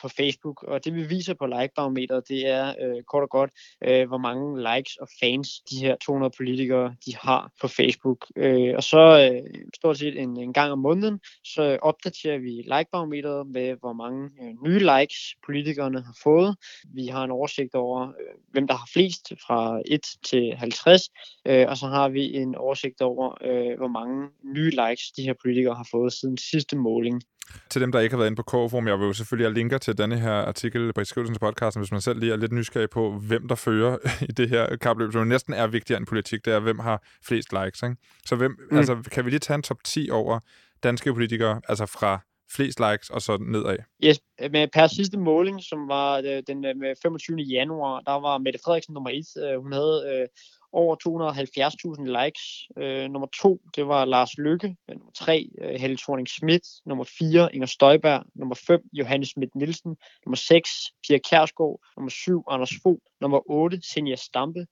S5: på Facebook, og det vi viser på likebarometeret, det er øh, kort og godt, øh, hvor mange likes og fans de her 200 politikere, de har på Facebook. Øh, og så øh, stort set en, en gang om måneden, så opdaterer vi likebarometeret med, hvor mange øh, nye likes politikerne har fået. Vi har en oversigt over, øh, hvem der har flest fra 1 til 50, øh, og så har vi en oversigt over, øh, hvor mange nye likes de her politikere har fået siden sidste måling.
S2: Til dem, der ikke har været inde på K-forum, jeg vil jo selvfølgelig have linker til denne her artikel på beskrivelsen til podcasten, hvis man selv lige er lidt nysgerrig på, hvem der fører i det her kapløb, som næsten er vigtigere end politik, det er, hvem har flest likes. Ikke? Så hvem, mm. altså, kan vi lige tage en top 10 over danske politikere, altså fra flest likes og så nedad?
S5: Yes, med per sidste måling, som var øh, den øh, med 25. januar, der var Mette Frederiksen nummer 1. Øh, hun havde over 270.000 likes. Øh, nummer to, det var Lars Lykke. Nummer tre, øh, Helle thorning Schmidt. Nummer fire, Inger Støjberg. Nummer fem, Johannes Schmidt Nielsen. Nummer seks, Pia Kærsgaard. Nummer syv, Anders Fogh. Nummer otte, Senja Stampe.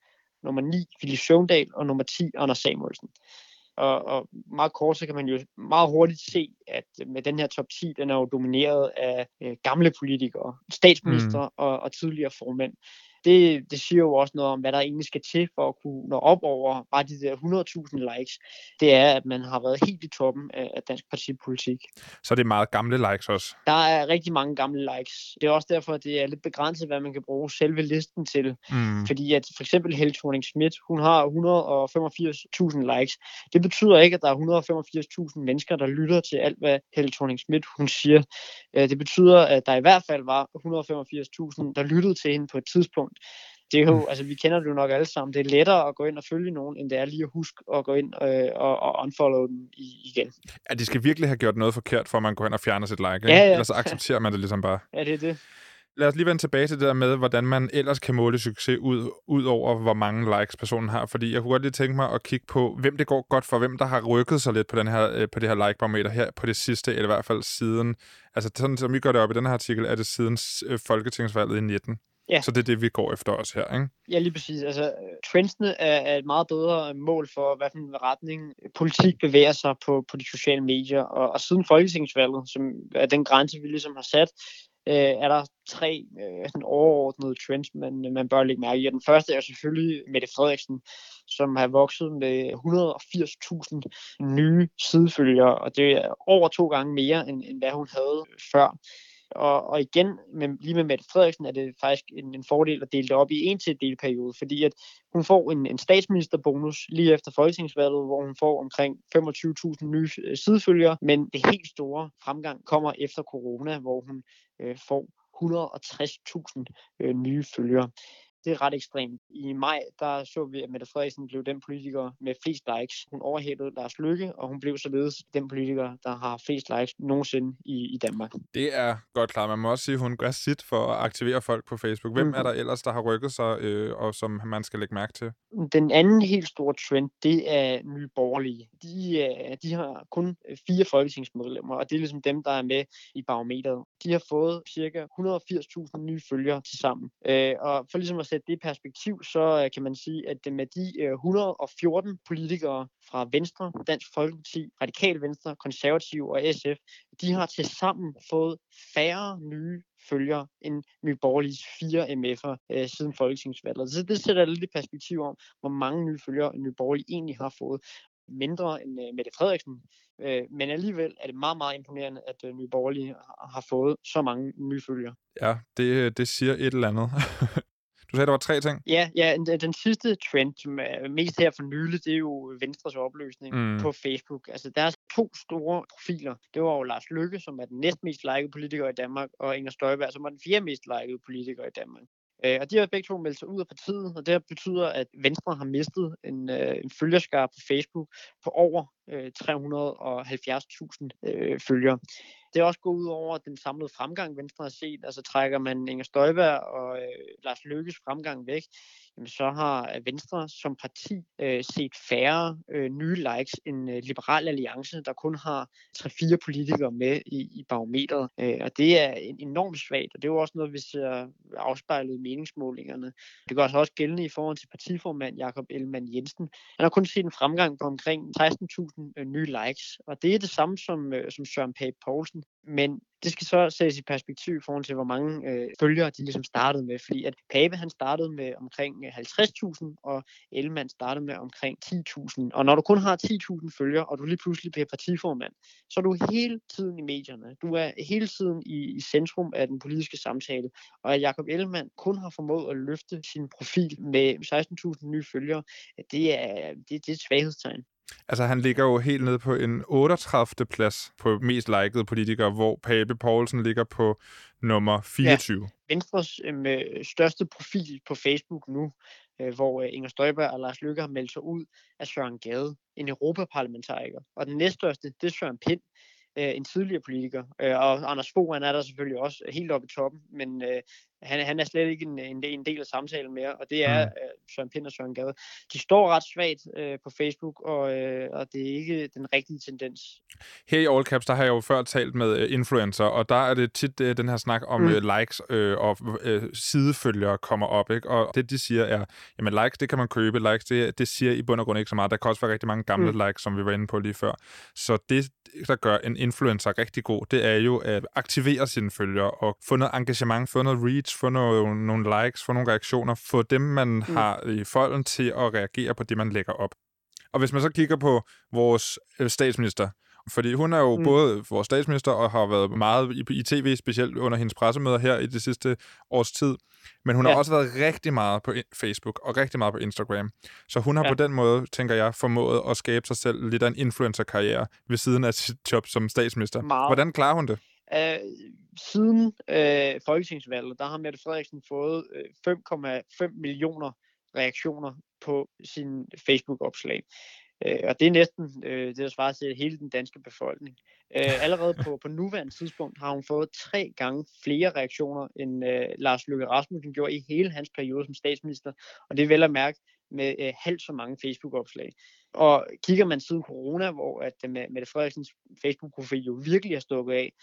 S5: Nummer 9, Ville Søvndal. Og nummer 10, Anders Samuelsen. Og, og meget kort, så kan man jo meget hurtigt se, at med den her top 10, den er jo domineret af øh, gamle politikere, statsminister mm. og, og tidligere formænd det, det siger jo også noget om, hvad der egentlig skal til for at kunne nå op over bare de der 100.000 likes. Det er, at man har været helt i toppen af dansk partipolitik.
S2: Så det er meget gamle likes også?
S5: Der er rigtig mange gamle likes. Det er også derfor, at det er lidt begrænset, hvad man kan bruge selve listen til. Mm. Fordi at for eksempel Helle thorning Schmidt, hun har 185.000 likes. Det betyder ikke, at der er 185.000 mennesker, der lytter til alt, hvad Helle thorning Schmidt hun siger. Øh, det betyder, at der i hvert fald var 185.000, der lyttede til hende på et tidspunkt, tidspunkt. Det er jo, altså vi kender det jo nok alle sammen. Det er lettere at gå ind og følge nogen, end det er lige at huske at gå ind øh, og, og unfollow dem igen.
S2: Ja, de skal virkelig have gjort noget forkert, for at man går ind og fjerner sit like. Ikke? Ja, ja. Ellers accepterer man det ligesom bare.
S5: Ja, det er det.
S2: Lad os lige vende tilbage til det der med, hvordan man ellers kan måle succes ud, ud over, hvor mange likes personen har. Fordi jeg kunne godt lige tænke mig at kigge på, hvem det går godt for, hvem der har rykket sig lidt på, den her, øh, på det her like her på det sidste, eller i hvert fald siden. Altså sådan som vi gør det op i den her artikel, er det siden øh, Folketingsvalget i 19. Ja. Så det er det, vi går efter os her, ikke?
S5: Ja, lige præcis. Altså, trendsene er, er et meget bedre mål for, hvad for en retning politik bevæger sig på, på de sociale medier. Og, og siden folketingsvalget, som er den grænse, vi ligesom har sat, øh, er der tre øh, sådan overordnede trends, man, man bør lægge mærke i. Og den første er selvfølgelig Mette Frederiksen, som har vokset med 180.000 nye sidefølgere, og det er over to gange mere, end, end hvad hun havde før. Og, og igen, med, lige med Mette Frederiksen, er det faktisk en, en fordel at dele det op i en til delperiode, fordi at hun får en, en statsministerbonus lige efter folketingsvalget, hvor hun får omkring 25.000 nye øh, sidefølgere, men det helt store fremgang kommer efter corona, hvor hun øh, får 160.000 øh, nye følgere det er ret ekstremt. I maj, der så vi, at Mette Frederiksen blev den politiker med flest likes. Hun overhældede Lars Lykke, og hun blev således den politiker, der har flest likes nogensinde i, i Danmark.
S2: Det er godt klart. Man må også sige, at hun gør sit for at aktivere folk på Facebook. Hvem mm. er der ellers, der har rykket sig, øh, og som man skal lægge mærke til?
S5: Den anden helt store trend, det er nye borgerlige. De, øh, de har kun fire folketingsmedlemmer, og det er ligesom dem, der er med i barometeret. De har fået cirka 180.000 nye følgere til sammen. Øh, og for ligesom at sætte det i perspektiv, så øh, kan man sige, at med de øh, 114 politikere fra Venstre, Dansk Folkeparti, Radikal Venstre, Konservativ og SF, de har til sammen fået færre nye følger end Nye Borgerliges fire MF'er øh, siden folketingsvalget. Så det sætter lidt i perspektiv om, hvor mange nye følgere Nye Borgerlige egentlig har fået mindre end øh, Mette Frederiksen. Øh, men alligevel er det meget, meget imponerende, at øh, Nye Borgerlige har fået så mange nye følgere.
S2: Ja, det, øh, det siger et eller andet. Du sagde, der var tre ting?
S5: Ja, ja den, den sidste trend, som er mest her for nylig, det er jo Venstres opløsning mm. på Facebook. Altså, der er to store profiler. Det var jo Lars Lykke, som er den næstmest likede politiker i Danmark, og Inger Støjberg, som er den fjerde mest likede politiker i Danmark. Øh, og de har begge to meldt sig ud af partiet, og det betyder, at Venstre har mistet en, øh, en følgerskar på Facebook på over øh, 370.000 øh, følgere. Det er også gået ud over den samlede fremgang, Venstre har set. Altså trækker man Inger Støjberg og øh, Lars Lykkes fremgang væk, jamen, så har øh, Venstre som parti øh, set færre øh, nye likes end øh, Liberal Alliance, der kun har 3-4 politikere med i, i barometeret. Øh, og det er enormt svagt, og det er jo også noget, vi ser afspejlet i meningsmålingerne. Det gør sig også gældende i forhold til partiformand Jakob Ellemann Jensen. Han har kun set en fremgang på omkring 16.000 øh, nye likes, og det er det samme som, øh, som Søren Pape Poulsen. Men det skal så sættes i perspektiv i forhold til, hvor mange øh, følgere de ligesom startede med. Fordi at Pape han startede med omkring øh, 50.000, og Ellemann startede med omkring 10.000. Og når du kun har 10.000 følgere, og du lige pludselig bliver partiformand, så er du hele tiden i medierne. Du er hele tiden i, i centrum af den politiske samtale. Og at Jacob Ellemann kun har formået at løfte sin profil med 16.000 nye følgere, det er, det, det er et svaghedstegn.
S2: Altså, han ligger jo helt nede på en 38. plads på mest likede politikere, hvor Pape Poulsen ligger på nummer 24. Ja.
S5: Venstres øh, største profil på Facebook nu, øh, hvor øh, Inger Støjberg og Lars Løkke har meldt sig ud, af Søren Gade, en europaparlamentariker. Og den næststørste, det er Søren Pind, øh, en tidligere politiker. Øh, og Anders Fogh, han er der selvfølgelig også helt oppe i toppen, men øh, han, han er slet ikke en, en, en del af samtalen mere, og det er mm. øh, Søren Pind og Søren Gade. De står ret svagt øh, på Facebook, og, øh, og det er ikke den rigtige tendens.
S2: Her i All Caps, der har jeg jo før talt med uh, influencer, og der er det tit uh, den her snak om mm. uh, likes uh, og uh, sidefølgere kommer op, ikke? og det de siger er, jamen likes, det kan man købe, likes, det, det siger i bund og grund ikke så meget. Der kan også være rigtig mange gamle mm. likes, som vi var inde på lige før. Så det, der gør en influencer rigtig god, det er jo at aktivere sine følgere og få noget engagement, få noget reach, få noget, nogle likes, få nogle reaktioner, få dem, man mm. har i folden til at reagere på det, man lægger op. Og hvis man så kigger på vores øh, statsminister, fordi hun er jo mm. både vores statsminister og har været meget i, i tv, specielt under hendes pressemøder her i det sidste års tid. Men hun ja. har også været rigtig meget på Facebook og rigtig meget på Instagram. Så hun har ja. på den måde, tænker jeg, formået at skabe sig selv lidt af en influencer-karriere ved siden af sit job som statsminister. Meget. Hvordan klarer hun det?
S5: Uh, siden øh, folketingsvalget, der har Mette Frederiksen fået øh, 5,5 millioner reaktioner på sin Facebook-opslag. Uh, og det er næsten øh, det, der svarer til hele den danske befolkning. Uh, allerede på, på nuværende tidspunkt har hun fået tre gange flere reaktioner, end øh, Lars Løkke Rasmussen gjorde i hele hans periode som statsminister. Og det er vel at mærke med øh, halvt så mange Facebook-opslag. Og kigger man siden corona, hvor at uh, Mette Frederiksens Facebook-profil jo virkelig har stukket af,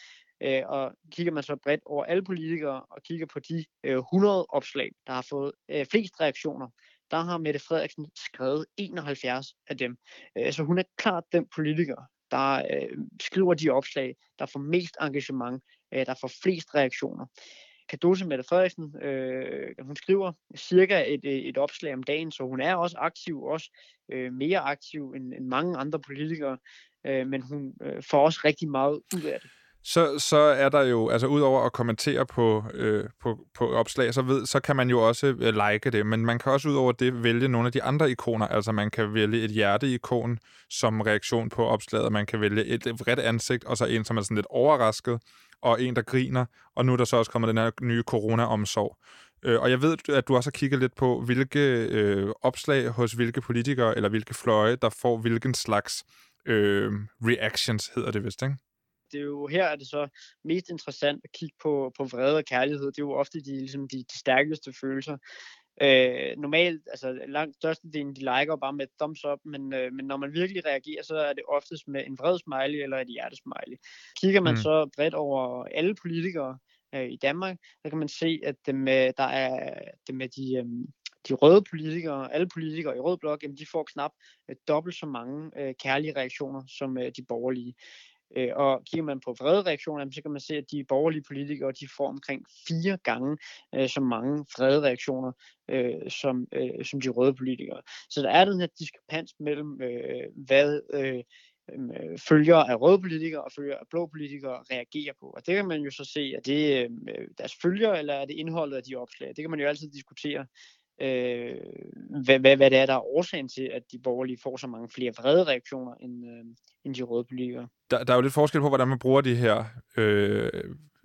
S5: Øh, og kigger man så bredt over alle politikere og kigger på de øh, 100 opslag, der har fået øh, flest reaktioner, der har Mette Frederiksen skrevet 71 af dem. Øh, så hun er klart den politiker, der øh, skriver de opslag, der får mest engagement, øh, der får flest reaktioner. Kadose Mette Frederiksen, øh, hun skriver cirka et, øh, et opslag om dagen, så hun er også aktiv, også øh, mere aktiv end, end mange andre politikere, øh, men hun øh, får også rigtig meget ud af det
S2: så, så er der jo, altså udover at kommentere på, øh, på, på opslag, så, ved, så kan man jo også øh, like det, men man kan også udover det vælge nogle af de andre ikoner, altså man kan vælge et hjerteikon som reaktion på opslaget, man kan vælge et vredt ansigt, og så en, som er sådan lidt overrasket, og en, der griner, og nu er der så også kommet den her nye corona-omsorg. Øh, og jeg ved, at du også har kigget lidt på, hvilke øh, opslag hos hvilke politikere, eller hvilke fløje, der får hvilken slags øh, reactions, hedder det vist, ikke?
S5: Det er jo her er det så mest interessant at kigge på, på vrede og kærlighed. Det er jo ofte de, ligesom de, de stærkeste følelser. Øh, normalt, altså langt størstedelen, de liker bare med thumbs up, men, øh, men når man virkelig reagerer, så er det oftest med en vred smiley eller et hjertesmiley. Kigger man mm. så bredt over alle politikere, øh, i Danmark, så kan man se, at dem, øh, der er dem med de, øh, de røde politikere, alle politikere i rød blok, jamen, de får knap øh, dobbelt så mange øh, kærlige reaktioner som øh, de borgerlige. Øh, og kigger man på vrede reaktioner, så kan man se, at de borgerlige politikere de får omkring fire gange øh, så mange vrede reaktioner øh, som, øh, som de røde politikere. Så der er den her diskrepans mellem, øh, hvad øh, øhm, øh, af røde politikere og følger af blå politikere reagerer på. Og det kan man jo så se, at det øhm, øh, deres følgere, eller er det indholdet af de opslag. Det kan man jo altid diskutere øh, hvad, hvad, hvad det er, der er årsagen til, at de borgerlige får så mange flere vrede reaktioner end, øh, end de røde politikere.
S2: Der, der er jo lidt forskel på, hvordan man bruger de her øh,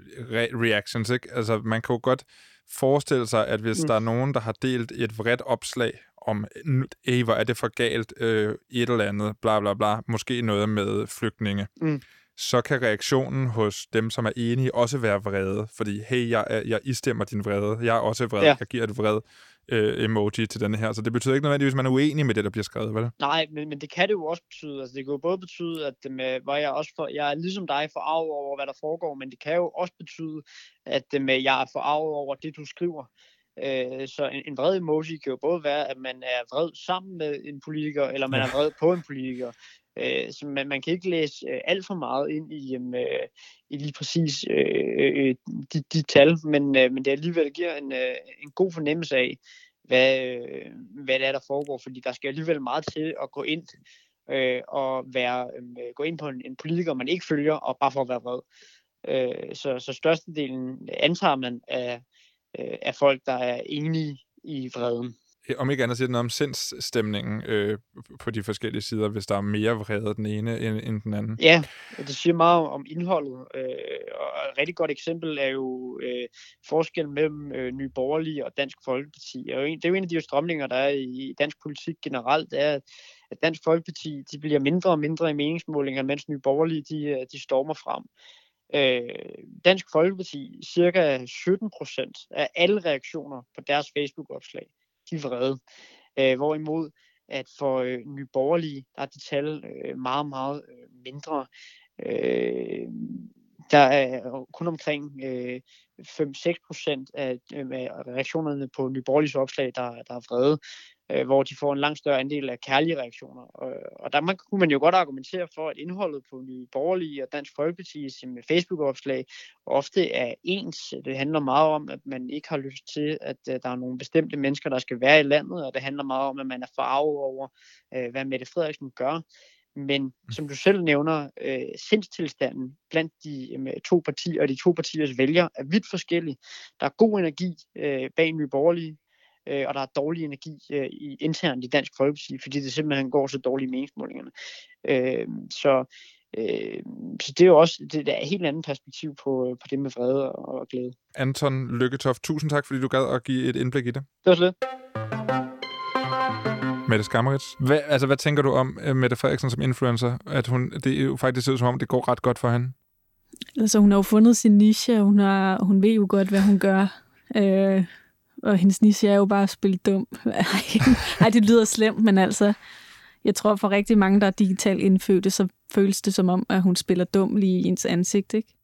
S2: re- reactions. Ikke? Altså, man kan jo godt forestille sig, at hvis mm. der er nogen, der har delt et vredt opslag om, hey, hvor er det for galt, øh, et eller andet, bla bla bla, måske noget med flygtninge, mm. Så kan reaktionen hos dem, som er enige, også være vrede, fordi, hey, jeg, jeg istemmer din vrede, jeg er også vred, ja. jeg giver et vred øh, emoji til denne her. Så det betyder ikke nødvendigvis, at man er uenig med det, der bliver skrevet, vel?
S5: Nej, men, men det kan det jo også betyde. Altså, det kan jo både betyde, at det med, hvor jeg, også for, jeg er ligesom dig forarvet over, hvad der foregår, men det kan jo også betyde, at det med, jeg er forarvet over det, du skriver. Øh, så en, en vred emoji kan jo både være, at man er vred sammen med en politiker, eller man er vred på en politiker. Øh, så man, man kan ikke læse øh, alt for meget ind i, øh, i lige præcis øh, øh, øh, de, de tal, men, øh, men det alligevel giver en, øh, en god fornemmelse af, hvad, øh, hvad det er, der foregår, fordi der skal alligevel meget til at gå ind øh, og være, øh, gå ind på en, en politiker, man ikke følger, og bare for at være vred. Øh, så, så størstedelen antager man af, øh, af folk, der er enige i vreden Øh,
S2: om ikke andet siger noget om sindsstemningen øh, på de forskellige sider, hvis der er mere vrede den ene end, end den anden.
S5: Ja, det siger meget om indholdet. Øh, og et rigtig godt eksempel er jo øh, forskellen mellem øh, Nye Borgerlige og Dansk Folkeparti. Det er, jo en, det er jo en af de strømninger, der er i dansk politik generelt, er, at Dansk Folkeparti de bliver mindre og mindre i meningsmålinger, mens Nye Borgerlige de, øh, de stormer frem. Øh, Dansk Folkeparti, cirka 17 procent af alle reaktioner på deres Facebook-opslag, de er vrede. Øh, hvorimod at for øh, nye borgerlige, der er de tal øh, meget, meget øh, mindre. Øh, der er kun omkring øh, 5-6 procent af øh, reaktionerne på Nye Borgerliges opslag, der, der er vrede øh, hvor de får en langt større andel af kærlige reaktioner. Og, og der man, kunne man jo godt argumentere for, at indholdet på Nye Borgerlige og Dansk Folkeparti med Facebook-opslag ofte er ens. Det handler meget om, at man ikke har lyst til, at uh, der er nogle bestemte mennesker, der skal være i landet, og det handler meget om, at man er farvet over, uh, hvad Mette Frederiksen gør. Men mm. som du selv nævner, øh, sindstilstanden blandt de to partier og de to partiers vælgere er vidt forskellig. Der er god energi øh, bag Nye Borgerlige, øh, og der er dårlig energi øh, i, internt i Dansk Folkeparti, fordi det simpelthen går så dårligt i meningsmålingerne. Øh, så, øh, så det er jo også det, er et helt andet perspektiv på, på det med vrede og, og glæde.
S2: Anton Lykketoft, tusind tak, fordi du gad at give et indblik i det.
S5: Det var slet.
S2: Mette Skammerits. Hvad, altså, hvad tænker du om uh, Mette Frederiksen som influencer? At hun, det er jo faktisk ud som om, det går ret godt for hende.
S3: Altså, hun har jo fundet sin niche, og hun, har, hun ved jo godt, hvad hun gør. Øh, og hendes niche er jo bare at spille dum. Ej, det lyder slemt, men altså, jeg tror for rigtig mange, der er digitalt indfødte, så føles det som om, at hun spiller dum lige i ens ansigt, ikke?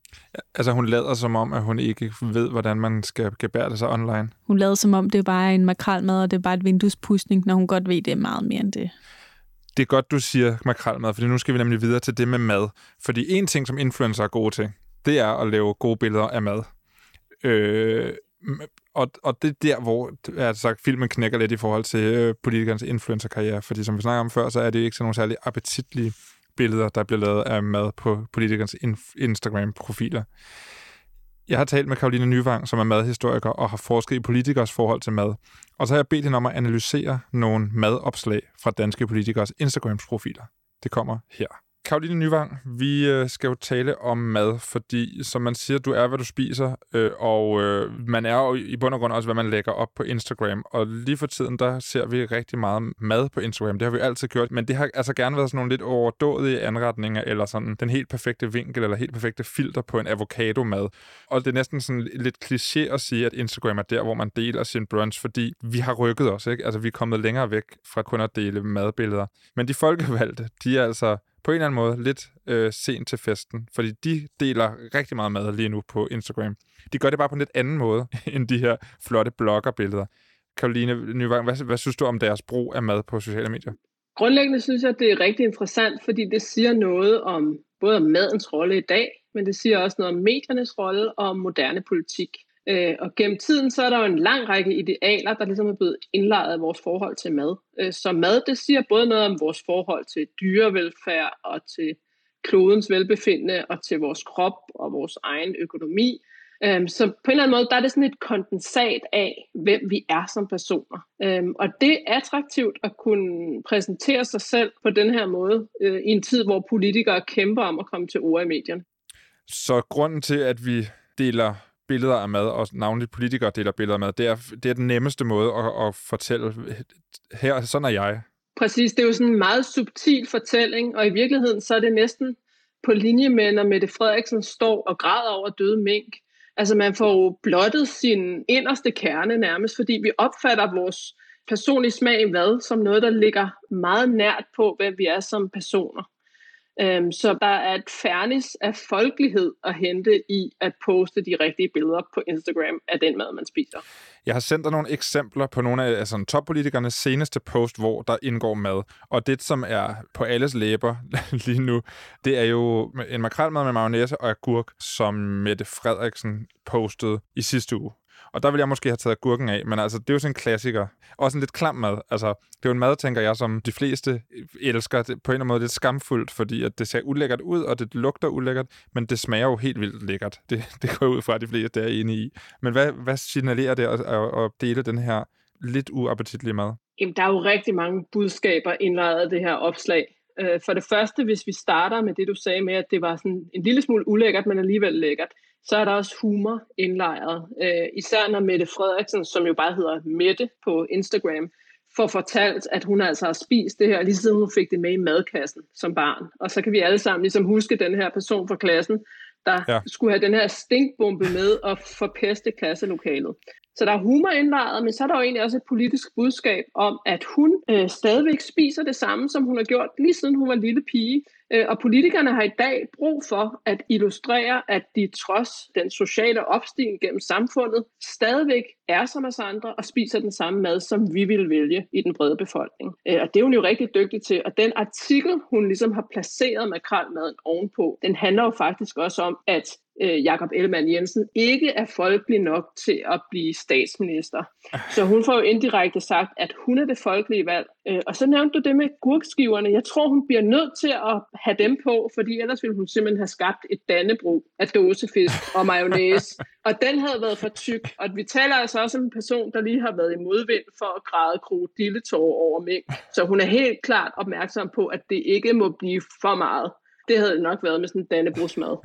S2: Altså hun lader som om, at hun ikke ved, hvordan man skal gebære sig online.
S3: Hun lader som om, det er bare en makralmad, og det er bare et vinduespudsning, når hun godt ved, det er meget mere end det.
S2: Det er godt, du siger makralmad, for nu skal vi nemlig videre til det med mad. Fordi en ting, som influencer er gode til, det er at lave gode billeder af mad. Øh, og, og det er der, hvor altså, filmen knækker lidt i forhold til øh, politikernes influencerkarriere, fordi som vi snakker om før, så er det ikke sådan nogle særlig appetitlige billeder, der bliver lavet af mad på politikernes Instagram-profiler. Jeg har talt med Karoline Nyvang, som er madhistoriker og har forsket i politikers forhold til mad. Og så har jeg bedt hende om at analysere nogle madopslag fra danske politikers Instagram-profiler. Det kommer her. Karoline Nyvang, vi øh, skal jo tale om mad, fordi som man siger, du er, hvad du spiser, øh, og øh, man er jo i bund og grund også, hvad man lægger op på Instagram. Og lige for tiden, der ser vi rigtig meget mad på Instagram. Det har vi altid gjort, men det har altså gerne været sådan nogle lidt overdådige anretninger, eller sådan den helt perfekte vinkel, eller helt perfekte filter på en avocado-mad. Og det er næsten sådan lidt kliché at sige, at Instagram er der, hvor man deler sin brunch, fordi vi har rykket os, ikke? Altså, vi er kommet længere væk fra kun at dele madbilleder. Men de folkevalgte, de er altså på en eller anden måde lidt øh, sent til festen, fordi de deler rigtig meget mad lige nu på Instagram. De gør det bare på en lidt anden måde end de her flotte bloggerbilleder. Karoline Nyvang, hvad, hvad synes du om deres brug af mad på sociale medier?
S1: Grundlæggende synes jeg, det er rigtig interessant, fordi det siger noget om både om madens rolle i dag, men det siger også noget om mediernes rolle og om moderne politik. Øh, og gennem tiden, så er der jo en lang række idealer, der ligesom er blevet indlejret af vores forhold til mad. Øh, så mad, det siger både noget om vores forhold til dyrevelfærd og til klodens velbefindende og til vores krop og vores egen økonomi. Øhm, så på en eller anden måde, der er det sådan et kondensat af, hvem vi er som personer. Øhm, og det er attraktivt at kunne præsentere sig selv på den her måde, øh, i en tid, hvor politikere kæmper om at komme til ord i medierne.
S2: Så grunden til, at vi deler billeder af mad, og navnligt politikere deler billeder af mad, det er, det er den nemmeste måde at, at fortælle, her, sådan er jeg.
S1: Præcis, det er jo sådan en meget subtil fortælling, og i virkeligheden så er det næsten på linje med, når Mette Frederiksen står og græder over døde mink. Altså man får jo blottet sin inderste kerne nærmest, fordi vi opfatter vores personlige smag i hvad som noget, der ligger meget nært på, hvad vi er som personer. Øhm, så der er et færnis af folkelighed at hente i at poste de rigtige billeder på Instagram af den mad, man spiser.
S2: Jeg har sendt dig nogle eksempler på nogle af altså, toppolitikernes seneste post, hvor der indgår mad. Og det, som er på alles læber lige nu, det er jo en makrelmad med mayonnaise og agurk, som Mette Frederiksen postede i sidste uge. Og der vil jeg måske have taget gurken af, men altså, det er jo sådan en klassiker. Også en lidt klam mad. Altså, det er jo en mad, tænker jeg, som de fleste elsker. Det, på en eller anden måde lidt skamfuldt, fordi at det ser ulækkert ud, og det lugter ulækkert, men det smager jo helt vildt lækkert. Det, det går ud fra, at de fleste er inde i. Men hvad, hvad signalerer det at, at, at dele den her lidt uappetitlige mad?
S1: Jamen, der er jo rigtig mange budskaber indlejret af det her opslag. Øh, for det første, hvis vi starter med det, du sagde med, at det var sådan en lille smule ulækkert, men alligevel lækkert, så er der også humor indlejret. Øh, især når Mette Frederiksen, som jo bare hedder Mette på Instagram, får fortalt, at hun altså har spist det her, lige siden hun fik det med i madkassen som barn. Og så kan vi alle sammen ligesom huske den her person fra klassen, der ja. skulle have den her stinkbombe med og forpeste klasselokalet. Så der er humor indlejret, men så er der jo egentlig også et politisk budskab om, at hun øh, stadigvæk spiser det samme, som hun har gjort lige siden hun var lille pige. Øh, og politikerne har i dag brug for at illustrere, at de trods den sociale opstigning gennem samfundet stadigvæk er som os andre og spiser den samme mad, som vi vil vælge i den brede befolkning. Øh, og det er hun jo rigtig dygtig til. Og den artikel, hun ligesom har placeret makralmaden ovenpå, den handler jo faktisk også om, at øh, Jakob Ellemann Jensen ikke er folkelig nok til at blive statsminister. Så hun får jo indirekte sagt, at hun er det folkelige valg. Øh, og så nævnte du det med gurkskiverne. Jeg tror, hun bliver nødt til at have dem på, fordi ellers ville hun simpelthen have skabt et dannebrug af dåsefisk og mayonnaise. og den havde været for tyk. Og vi taler altså også om en person, der lige har været i modvind for at græde krokodilletår over mink. Så hun er helt klart opmærksom på, at det ikke må blive for meget. Det havde nok været med sådan en dannebrugsmad.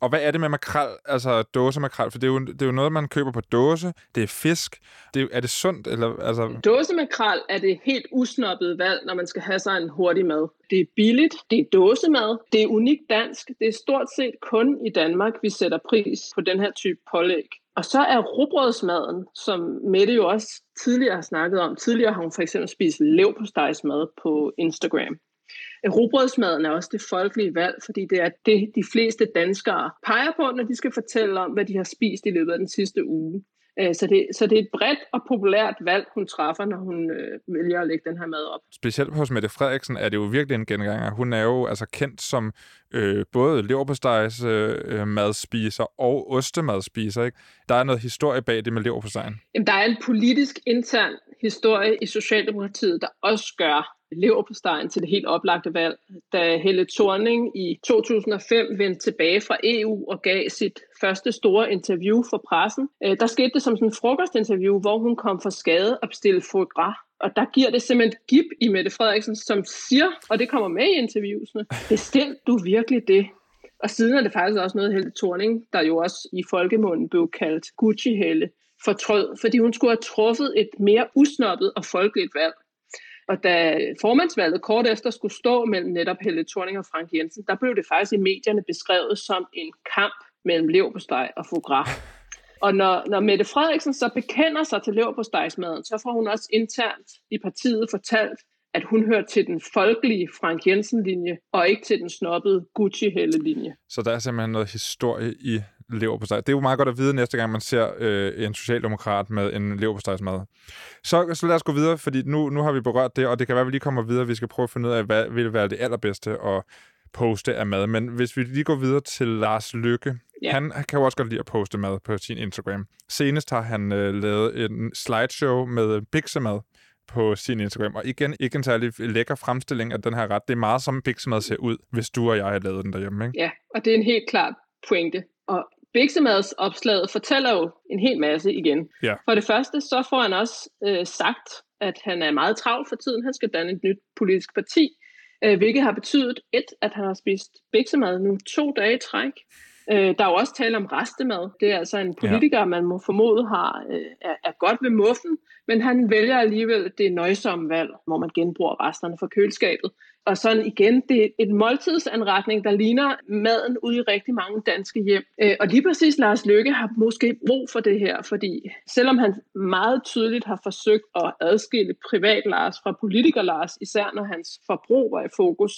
S2: Og hvad er det med makrel, altså dåsemakrel? For det er, jo, det er jo noget, man køber på dåse. Det er fisk. Det er, er det sundt? Eller, altså...
S1: Dåsemakrel er det helt usnoppet valg, når man skal have sig en hurtig mad. Det er billigt, det er dåsemad, det er unikt dansk. Det er stort set kun i Danmark, vi sætter pris på den her type pålæg. Og så er rugbrødsmaden, som Mette jo også tidligere har snakket om. Tidligere har hun for eksempel spist leverpostejsmad på Instagram. Robrødsmaden er også det folkelige valg, fordi det er det, de fleste danskere peger på, når de skal fortælle om, hvad de har spist i løbet af den sidste uge. Øh, så det, så det er et bredt og populært valg, hun træffer, når hun øh, vælger at lægge den her mad op.
S2: Specielt hos Mette Frederiksen er det jo virkelig en genganger. Hun er jo altså kendt som øh, både leverpostejs øh, madspiser og ostemadspiser. Ikke? Der er noget historie bag det med leverpostejen.
S1: Jamen, der er en politisk intern historie i Socialdemokratiet, der også gør leverpostejen til det helt oplagte valg. Da Helle Thorning i 2005 vendte tilbage fra EU og gav sit første store interview for pressen, øh, der skete det som sådan en frokostinterview, hvor hun kom for skade og bestille foie gras. Og der giver det simpelthen gib i Mette Frederiksen, som siger, og det kommer med i interviewsene, bestil du virkelig det? Og siden er det faktisk også noget Helle Thorning, der jo også i folkemunden blev kaldt Gucci-Helle, fortrød, fordi hun skulle have truffet et mere usnoppet og folkeligt valg. Og da formandsvalget kort efter skulle stå mellem netop Helle Thorning og Frank Jensen, der blev det faktisk i medierne beskrevet som en kamp mellem leverpostej og foie gras. Og når, når Mette Frederiksen så bekender sig til leverpostejsmaden, så får hun også internt i partiet fortalt, at hun hører til den folkelige Frank Jensen-linje, og ikke til den snobbede Gucci-helle-linje.
S2: Så der er simpelthen noget historie i lever på sig. Det er jo meget godt at vide næste gang, man ser øh, en socialdemokrat med en lever på mad. Så, så lad os gå videre, fordi nu, nu har vi berørt det, og det kan være, at vi lige kommer videre. Vi skal prøve at finde ud af, hvad vil være det allerbedste at poste af mad. Men hvis vi lige går videre til Lars Lykke, ja. han kan jo også godt lide at poste mad på sin Instagram. Senest har han øh, lavet en slideshow med biksemad på sin Instagram. Og igen, ikke en særlig lækker fremstilling af den her ret. Det er meget som biksemad ser ud, hvis du og jeg har lavet den derhjemme. Ikke?
S1: Ja, og det er en helt klar pointe. Og Bixemads opslaget fortæller jo en hel masse igen.
S2: Ja.
S1: For det første, så får han også øh, sagt, at han er meget travl for tiden. Han skal danne et nyt politisk parti, øh, hvilket har betydet, et, at han har spist biksemad nu to dage i træk. Øh, der er jo også tale om restemad. Det er altså en politiker, ja. man må formode har, øh, er, er godt ved muffen, men han vælger alligevel det nøjsomme valg, hvor man genbruger resterne fra køleskabet. Og sådan igen, det er et måltidsanretning, der ligner maden ude i rigtig mange danske hjem. Øh, og lige præcis Lars Løkke har måske brug for det her, fordi selvom han meget tydeligt har forsøgt at adskille privat Lars fra politiker Lars, især når hans forbrug var i fokus,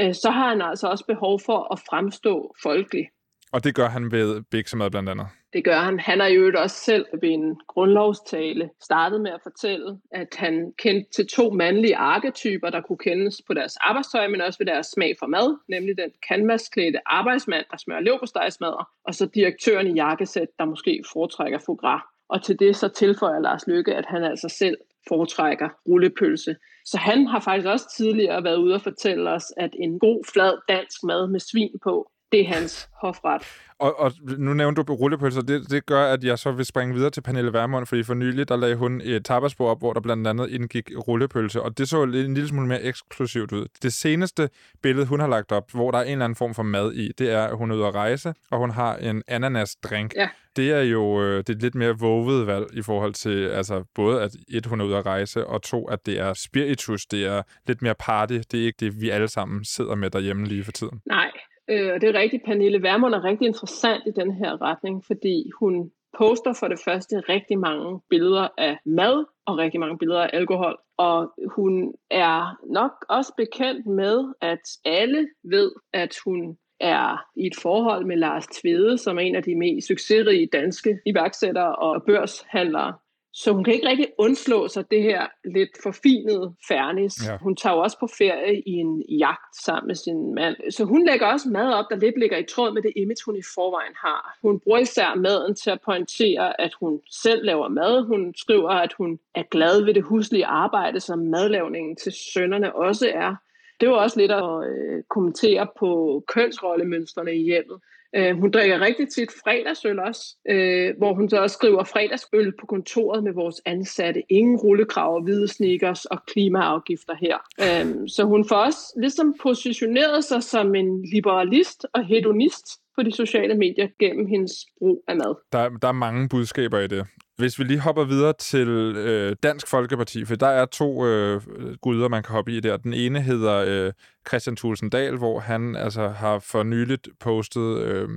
S1: øh, så har han altså også behov for at fremstå folkelig.
S2: Og det gør han ved Biksemad blandt andet?
S1: Det gør han. Han har jo også selv ved en grundlovstale startet med at fortælle, at han kendte til to mandlige arketyper, der kunne kendes på deres arbejdstøj, men også ved deres smag for mad, nemlig den canvasklædte arbejdsmand, der smører leverpostejsmadder, og så direktøren i jakkesæt, der måske foretrækker foie gras. Og til det så tilføjer Lars Lykke, at han altså selv foretrækker rullepølse. Så han har faktisk også tidligere været ude og fortælle os, at en god flad dansk mad med svin på, det er hans hofret.
S2: Og, og nu nævnte du rullepølser. Det, det gør, at jeg så vil springe videre til Pernille Vermund, fordi for nylig, der lagde hun et tapasbord op, hvor der blandt andet indgik rullepølse, og det så en lille smule mere eksklusivt ud. Det seneste billede, hun har lagt op, hvor der er en eller anden form for mad i, det er, at hun er ude at rejse, og hun har en ananasdrink.
S1: Ja.
S2: Det er jo øh, det er lidt mere våget valg i forhold til, altså både at et, hun er ude at rejse, og to, at det er spiritus, det er lidt mere party. Det er ikke det, vi alle sammen sidder med derhjemme lige for tiden.
S1: Nej, Øh, og det er rigtigt, Pernille Vermund er rigtig interessant i den her retning, fordi hun poster for det første rigtig mange billeder af mad og rigtig mange billeder af alkohol. Og hun er nok også bekendt med, at alle ved, at hun er i et forhold med Lars Tvede, som er en af de mest succesrige danske iværksættere og børshandlere. Så hun kan ikke rigtig undslå sig det her lidt forfinede fernis. Ja. Hun tager jo også på ferie i en jagt sammen med sin mand. Så hun lægger også mad op, der lidt ligger i tråd med det image, hun i forvejen har. Hun bruger især maden til at pointere, at hun selv laver mad. Hun skriver, at hun er glad ved det huslige arbejde, som madlavningen til sønnerne også er. Det var også lidt at øh, kommentere på kønsrollemønstrene i hjemmet. Øh, hun drikker rigtig tit fredagsøl også, øh, hvor hun så også skriver fredagsøl på kontoret med vores ansatte. Ingen rullekrav, hvide sneakers og klimaafgifter her. Øh, så hun får også ligesom positioneret sig som en liberalist og hedonist på de sociale medier gennem hendes brug af mad.
S2: Der, der er mange budskaber i det. Hvis vi lige hopper videre til øh, Dansk Folkeparti, for der er to øh, guder, man kan hoppe i der. Den ene hedder øh, Christian Thulsen Dahl, hvor han altså har for nyligt postet øh,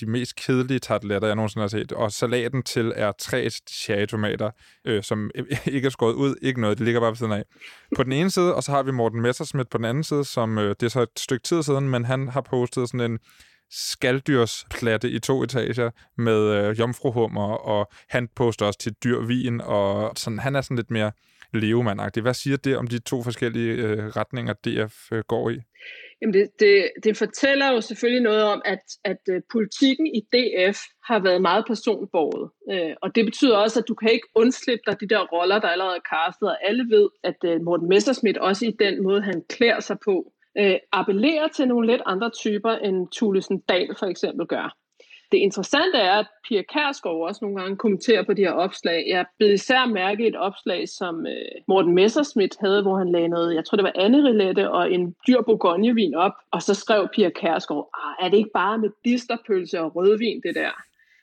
S2: de mest kedelige tarteletter, jeg nogensinde har set. Og salaten til er tre cherrytomater, øh, som ikke er skåret ud. Ikke noget, det ligger bare ved siden af. På den ene side, og så har vi Morten Messersmith på den anden side, som øh, det er så et stykke tid siden, men han har postet sådan en skalddyrsplatte i to etager med øh, jomfruhummer, og han poster også til dyr vin, og sådan, han er sådan lidt mere levemandagtig. Hvad siger det om de to forskellige øh, retninger, DF øh, går i?
S1: Jamen det, det, det fortæller jo selvfølgelig noget om, at, at øh, politikken i DF har været meget personbordet. Øh, og det betyder også, at du kan ikke undslippe dig de der roller, der allerede er castet, og alle ved, at øh, Morten Messerschmidt også i den måde, han klæder sig på, øh, appellerer til nogle lidt andre typer, end Thulesen Dahl for eksempel gør. Det interessante er, at Pia Kærsgaard også nogle gange kommenterer på de her opslag. Jeg blev især mærke et opslag, som øh, Morten Messerschmidt havde, hvor han lagde noget, jeg tror det var Anne og en dyr bourgognevin op, og så skrev Pia Kærsgaard, ah, er det ikke bare med disterpølse og rødvin det der?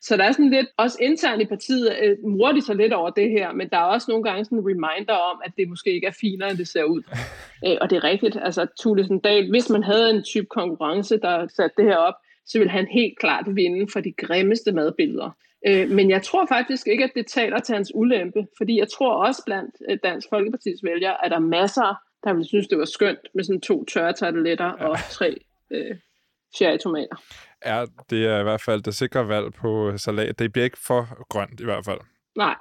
S1: Så der er sådan lidt, også internt i partiet, øh, morer de sig lidt over det her, men der er også nogle gange sådan en reminder om, at det måske ikke er finere, end det ser ud. øh, og det er rigtigt, altså Thulesen Dahl, hvis man havde en type konkurrence, der satte det her op, så vil han helt klart vinde for de grimmeste madbilleder. Øh, men jeg tror faktisk ikke, at det taler til hans ulempe, fordi jeg tror også blandt øh, Dansk Folkepartis vælgere, at der er masser der ville synes, det var skønt med sådan to tørre tarteletter ja. og tre øh, cherrytomater.
S2: Ja, det er i hvert fald det sikre valg på salat. Det bliver ikke for grønt i hvert fald.
S1: Nej.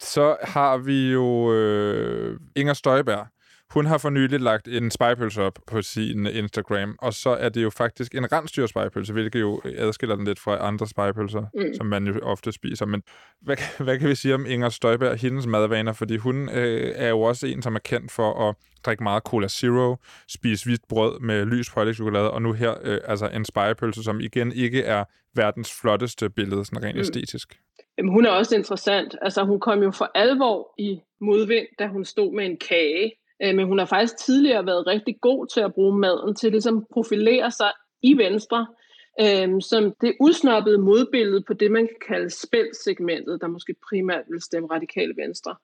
S2: Så har vi jo øh, Inger Støjberg, hun har for nylig lagt en spejpølse op på sin Instagram, og så er det jo faktisk en rensdyrspejpølse, hvilket jo adskiller den lidt fra andre spejpølser, mm. som man jo ofte spiser. Men hvad, hvad kan vi sige om Inger Støjberg og hendes madvaner? Fordi hun øh, er jo også en, som er kendt for at drikke meget Cola Zero, spise hvidt brød med lys pålægtschokolade, og nu her øh, altså en spejepølse, som igen ikke er verdens flotteste billede, sådan rent mm. æstetisk.
S1: Jamen, hun er også interessant. Altså, hun kom jo for alvor i modvind, da hun stod med en kage Øh, men hun har faktisk tidligere været rigtig god til at bruge maden til ligesom profilere sig i Venstre, øh, som det udsnoppede modbillede på det, man kan kalde spældsegmentet, der måske primært vil stemme radikale Venstre.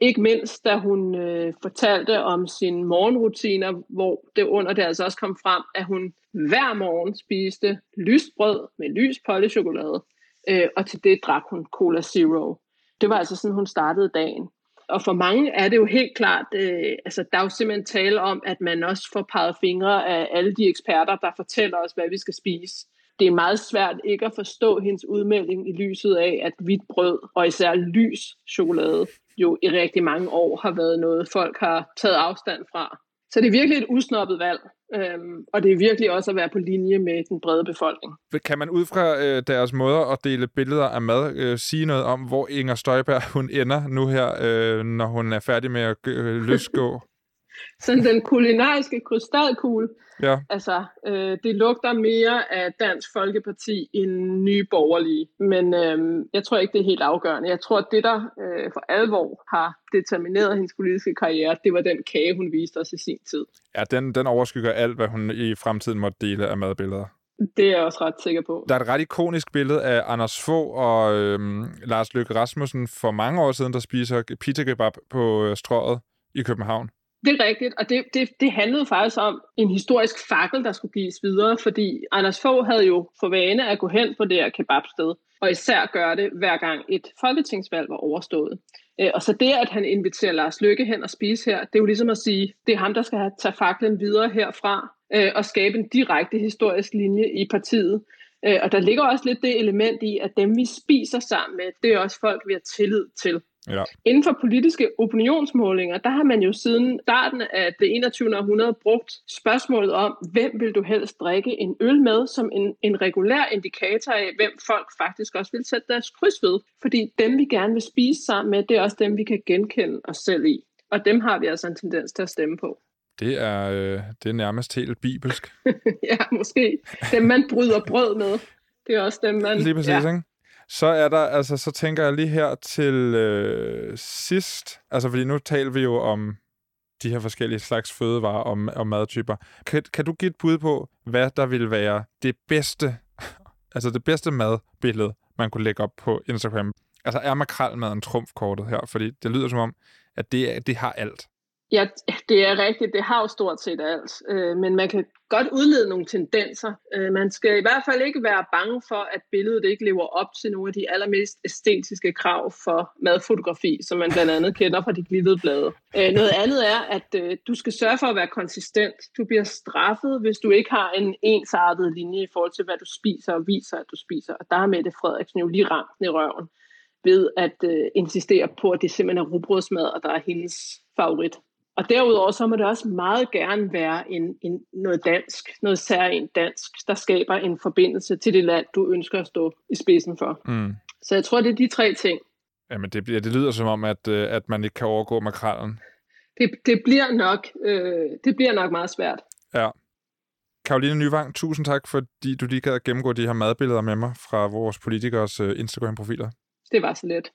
S1: Ikke mindst, da hun øh, fortalte om sine morgenrutiner, hvor det under det altså også kom frem, at hun hver morgen spiste lyst brød med lys chokolade, øh, og til det drak hun Cola Zero. Det var altså sådan, hun startede dagen og for mange er det jo helt klart, øh, altså der er jo simpelthen tale om, at man også får peget fingre af alle de eksperter, der fortæller os, hvad vi skal spise. Det er meget svært ikke at forstå hendes udmelding i lyset af, at hvidt brød og især lys chokolade jo i rigtig mange år har været noget, folk har taget afstand fra. Så det er virkelig et usnoppet valg. Øhm, og det er virkelig også at være på linje med den brede befolkning.
S2: Kan man ud fra øh, deres måder at dele billeder af mad øh, sige noget om, hvor Inger Støjberg hun ender nu her, øh, når hun er færdig med at øh, løsgå?
S1: Sådan den kulinariske krystalkugle.
S2: Ja.
S1: Altså, øh, det lugter mere af Dansk Folkeparti end nye borgerlige. Men øh, jeg tror ikke, det er helt afgørende. Jeg tror, at det, der øh, for alvor har determineret hendes politiske karriere, det var den kage, hun viste os i sin tid.
S2: Ja, den, den overskygger alt, hvad hun i fremtiden måtte dele af madbilleder.
S1: Det er jeg også ret sikker på.
S2: Der er et ret ikonisk billede af Anders Fogh og øhm, Lars Løkke Rasmussen for mange år siden, der spiser pizza kebab på øh, strøget i København.
S1: Det er rigtigt, og det, det, det handlede faktisk om en historisk fakkel, der skulle gives videre, fordi Anders Fogh havde jo for vane at gå hen på det her kebabsted, og især gøre det, hver gang et folketingsvalg var overstået. Øh, og så det, at han inviterer Lars Lykke hen og spise her, det er jo ligesom at sige, det er ham, der skal have tage faklen videre herfra, øh, og skabe en direkte historisk linje i partiet. Øh, og der ligger også lidt det element i, at dem vi spiser sammen med, det er også folk, vi har tillid til.
S2: Ja.
S1: Inden for politiske opinionsmålinger, der har man jo siden starten af det 21. århundrede brugt spørgsmålet om, hvem vil du helst drikke en øl med, som en, en regulær indikator af, hvem folk faktisk også vil sætte deres kryds ved. Fordi dem, vi gerne vil spise sammen med, det er også dem, vi kan genkende os selv i. Og dem har vi altså en tendens til at stemme på.
S2: Det er, øh, det er nærmest helt bibelsk.
S1: ja, måske. Dem, man bryder brød med. Det er også dem, man...
S2: Lige præcis, ja. ikke? Så er der, altså, så tænker jeg lige her til øh, sidst, altså fordi nu taler vi jo om de her forskellige slags fødevarer og, og madtyper. Kan, kan du give et bud på, hvad der vil være det bedste, altså det bedste madbillede, man kunne lægge op på Instagram? Altså er makrelmaden trumfkortet her? Fordi det lyder som om, at det, det har alt.
S1: Ja, det er rigtigt. Det har jo stort set alt. Øh, men man kan godt udlede nogle tendenser. Øh, man skal i hvert fald ikke være bange for, at billedet ikke lever op til nogle af de allermest æstetiske krav for madfotografi, som man blandt andet kender fra de glittede blade. Øh, noget andet er, at du skal sørge for at være konsistent. Du bliver straffet, hvis du ikke har en ensartet linje i forhold til, hvad du spiser og viser, at du spiser. Og der har Mette Frederiksen jo lige ramt i røven ved at øh, insistere på, at det simpelthen er rugbrødsmad, og der er hendes favorit. Og derudover så må det også meget gerne være en, en, noget dansk, noget særligt dansk, der skaber en forbindelse til det land, du ønsker at stå i spidsen for.
S2: Mm.
S1: Så jeg tror, det er de tre ting.
S2: Jamen, det, det lyder som om, at, øh, at man ikke kan overgå makrallen.
S1: Det, det, bliver nok, øh, det bliver nok meget svært.
S2: Ja. Karoline Nyvang, tusind tak, fordi du lige kan gennemgå de her madbilleder med mig fra vores politikers øh, Instagram-profiler.
S1: Det var så let.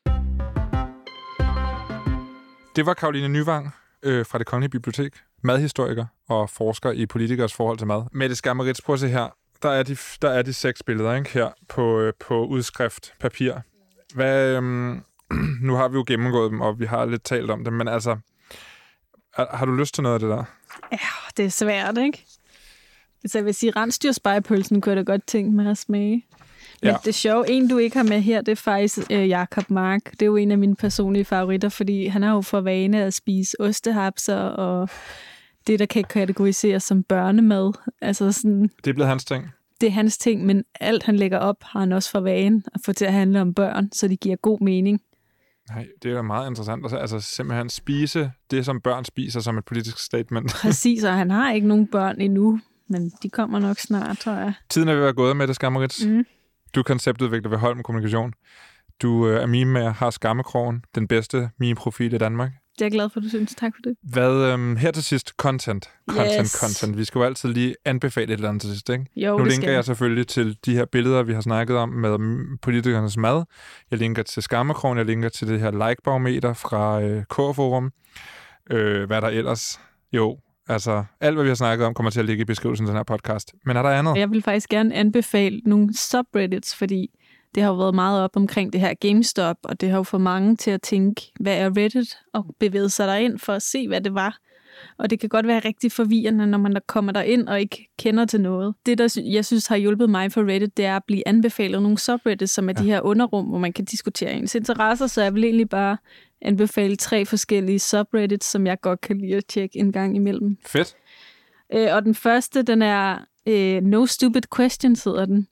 S2: Det var Karoline Nyvang, øh, fra det Kongelige Bibliotek, madhistoriker og forsker i politikers forhold til mad. Mette Skammerits, prøv at se her. Der er de, der er de seks billeder ikke? her på, øh, på udskrift papir. Hvad, øhm, nu har vi jo gennemgået dem, og vi har lidt talt om dem, men altså, er, har du lyst til noget af det der?
S3: Ja, det er svært, ikke? Så jeg vil sige, rensdyrspejepølsen kunne jeg da godt tænke mig at smage. Men ja. det sjove, en du ikke har med her, det er faktisk øh, Jakob Mark. Det er jo en af mine personlige favoritter, fordi han har jo for vane at spise ostehapser og det, der kan kategoriseres som børnemad. Altså sådan,
S2: Det er blevet hans ting.
S3: det er hans ting, men alt han lægger op, har han også for vane at få til at handle om børn, så det giver god mening.
S2: Nej, det er meget interessant. Altså, altså simpelthen spise det, som børn spiser som et politisk statement.
S3: Præcis, og han har ikke nogen børn endnu, men de kommer nok snart, tror jeg.
S2: Tiden er ved at være gået med det, Skammerits.
S3: Mm.
S2: Du er konceptudvikler ved Holm Kommunikation. Du øh, er meme med har Skammekrogen, den bedste meme-profil i Danmark.
S3: Det er jeg glad for, du synes. Tak for det.
S2: Hvad, øhm, her til sidst, content. Content,
S3: Yes.
S2: content. Vi skal jo altid lige anbefale et eller andet til sidst, ikke?
S3: Jo,
S2: nu linker
S3: skal
S2: jeg selvfølgelig til de her billeder, vi har snakket om med politikernes mad. Jeg linker til Skammekrogen, jeg linker til det her like-barometer fra øh, K-forum. Øh, hvad er der ellers? Jo, altså alt, hvad vi har snakket om, kommer til at ligge i beskrivelsen af den her podcast. Men er der andet?
S3: Jeg vil faktisk gerne anbefale nogle subreddits, fordi det har jo været meget op omkring det her GameStop, og det har jo fået mange til at tænke, hvad er Reddit, og bevæge sig derind for at se, hvad det var. Og det kan godt være rigtig forvirrende, når man kommer der ind og ikke kender til noget. Det, der jeg synes har hjulpet mig for Reddit, det er at blive anbefalet nogle subreddits, som er ja. de her underrum, hvor man kan diskutere ens interesser. Så jeg vil egentlig bare anbefale tre forskellige subreddits, som jeg godt kan lide at tjekke en gang imellem.
S2: Fedt.
S3: Øh, og den første, den er øh, No Stupid Questions, hedder den,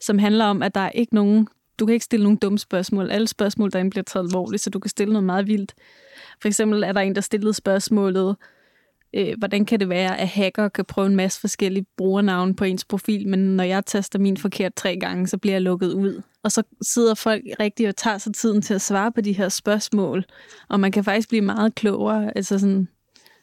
S3: som handler om, at der er ikke nogen, du kan ikke stille nogen dumme spørgsmål. Alle spørgsmål derinde bliver taget alvorligt, så du kan stille noget meget vildt. For eksempel er der en, der stillede spørgsmålet, øh, hvordan kan det være, at hacker kan prøve en masse forskellige brugernavne på ens profil, men når jeg taster min forkert tre gange, så bliver jeg lukket ud. Og så sidder folk rigtig og tager sig tiden til at svare på de her spørgsmål, og man kan faktisk blive meget klogere. Altså sådan,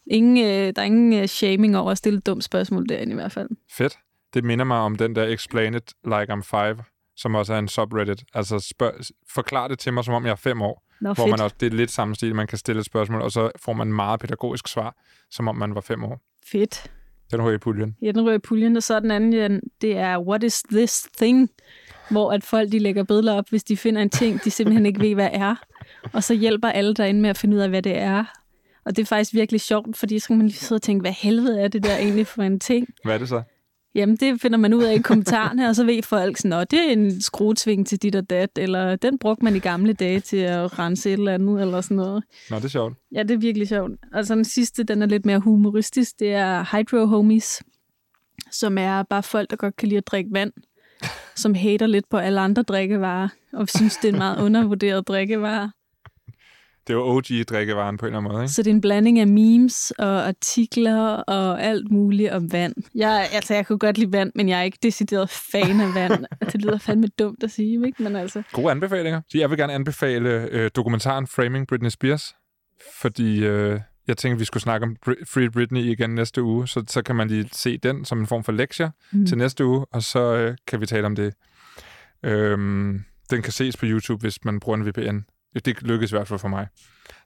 S3: ingen, øh, der er ingen øh, shaming over at stille et dumt spørgsmål derinde i hvert fald.
S2: Fedt. Det minder mig om den der Explain It Like I'm Five, som også er en subreddit. Altså spørg, forklar det til mig, som om jeg er fem år.
S3: Nå,
S2: hvor
S3: fedt.
S2: man også, det er lidt samme stil, man kan stille et spørgsmål, og så får man meget pædagogisk svar, som om man var fem år.
S3: Fedt.
S2: Den hører i puljen.
S3: Ja, den rører i puljen, og så den anden, det er What is this thing? Hvor at folk de lægger billeder op, hvis de finder en ting, de simpelthen ikke ved, hvad er. Og så hjælper alle derinde med at finde ud af, hvad det er. Og det er faktisk virkelig sjovt, fordi så kan man lige sidde og tænke, hvad helvede er det der egentlig for en ting?
S2: Hvad er det så?
S3: Jamen, det finder man ud af i kommentarerne, og så ved folk sådan, at det er en skruetving til dit og dat, eller den brugte man i gamle dage til at rense et eller andet, eller sådan noget.
S2: Nå, det er sjovt.
S3: Ja, det er virkelig sjovt. Og så den sidste, den er lidt mere humoristisk, det er Hydro Homies, som er bare folk, der godt kan lide at drikke vand, som hater lidt på alle andre drikkevarer, og synes, det er en meget undervurderet drikkevare.
S2: Det jo OG-drikkevaren på en eller anden måde, ikke?
S3: Så det er en blanding af memes og artikler og alt muligt om vand. Jeg, altså, jeg kunne godt lide vand, men jeg er ikke decideret fan af vand. Det lyder fandme dumt at sige, ikke? Men altså,
S2: Gode anbefalinger. Så jeg vil gerne anbefale øh, dokumentaren Framing Britney Spears, fordi øh, jeg tænkte, vi skulle snakke om Free Britney igen næste uge, så, så kan man lige se den som en form for lektie mm. til næste uge, og så øh, kan vi tale om det. Øhm, den kan ses på YouTube, hvis man bruger en VPN. Det lykkes i hvert fald for mig.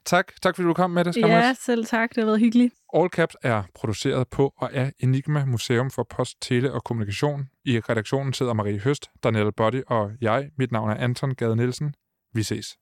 S2: Tak, tak fordi du kom med det, Skammes.
S3: ja, selv tak. Det har været hyggeligt.
S2: All Caps er produceret på og af Enigma Museum for Post, Tele og Kommunikation. I redaktionen sidder Marie Høst, Daniel Body og jeg. Mit navn er Anton Gade Nielsen. Vi ses.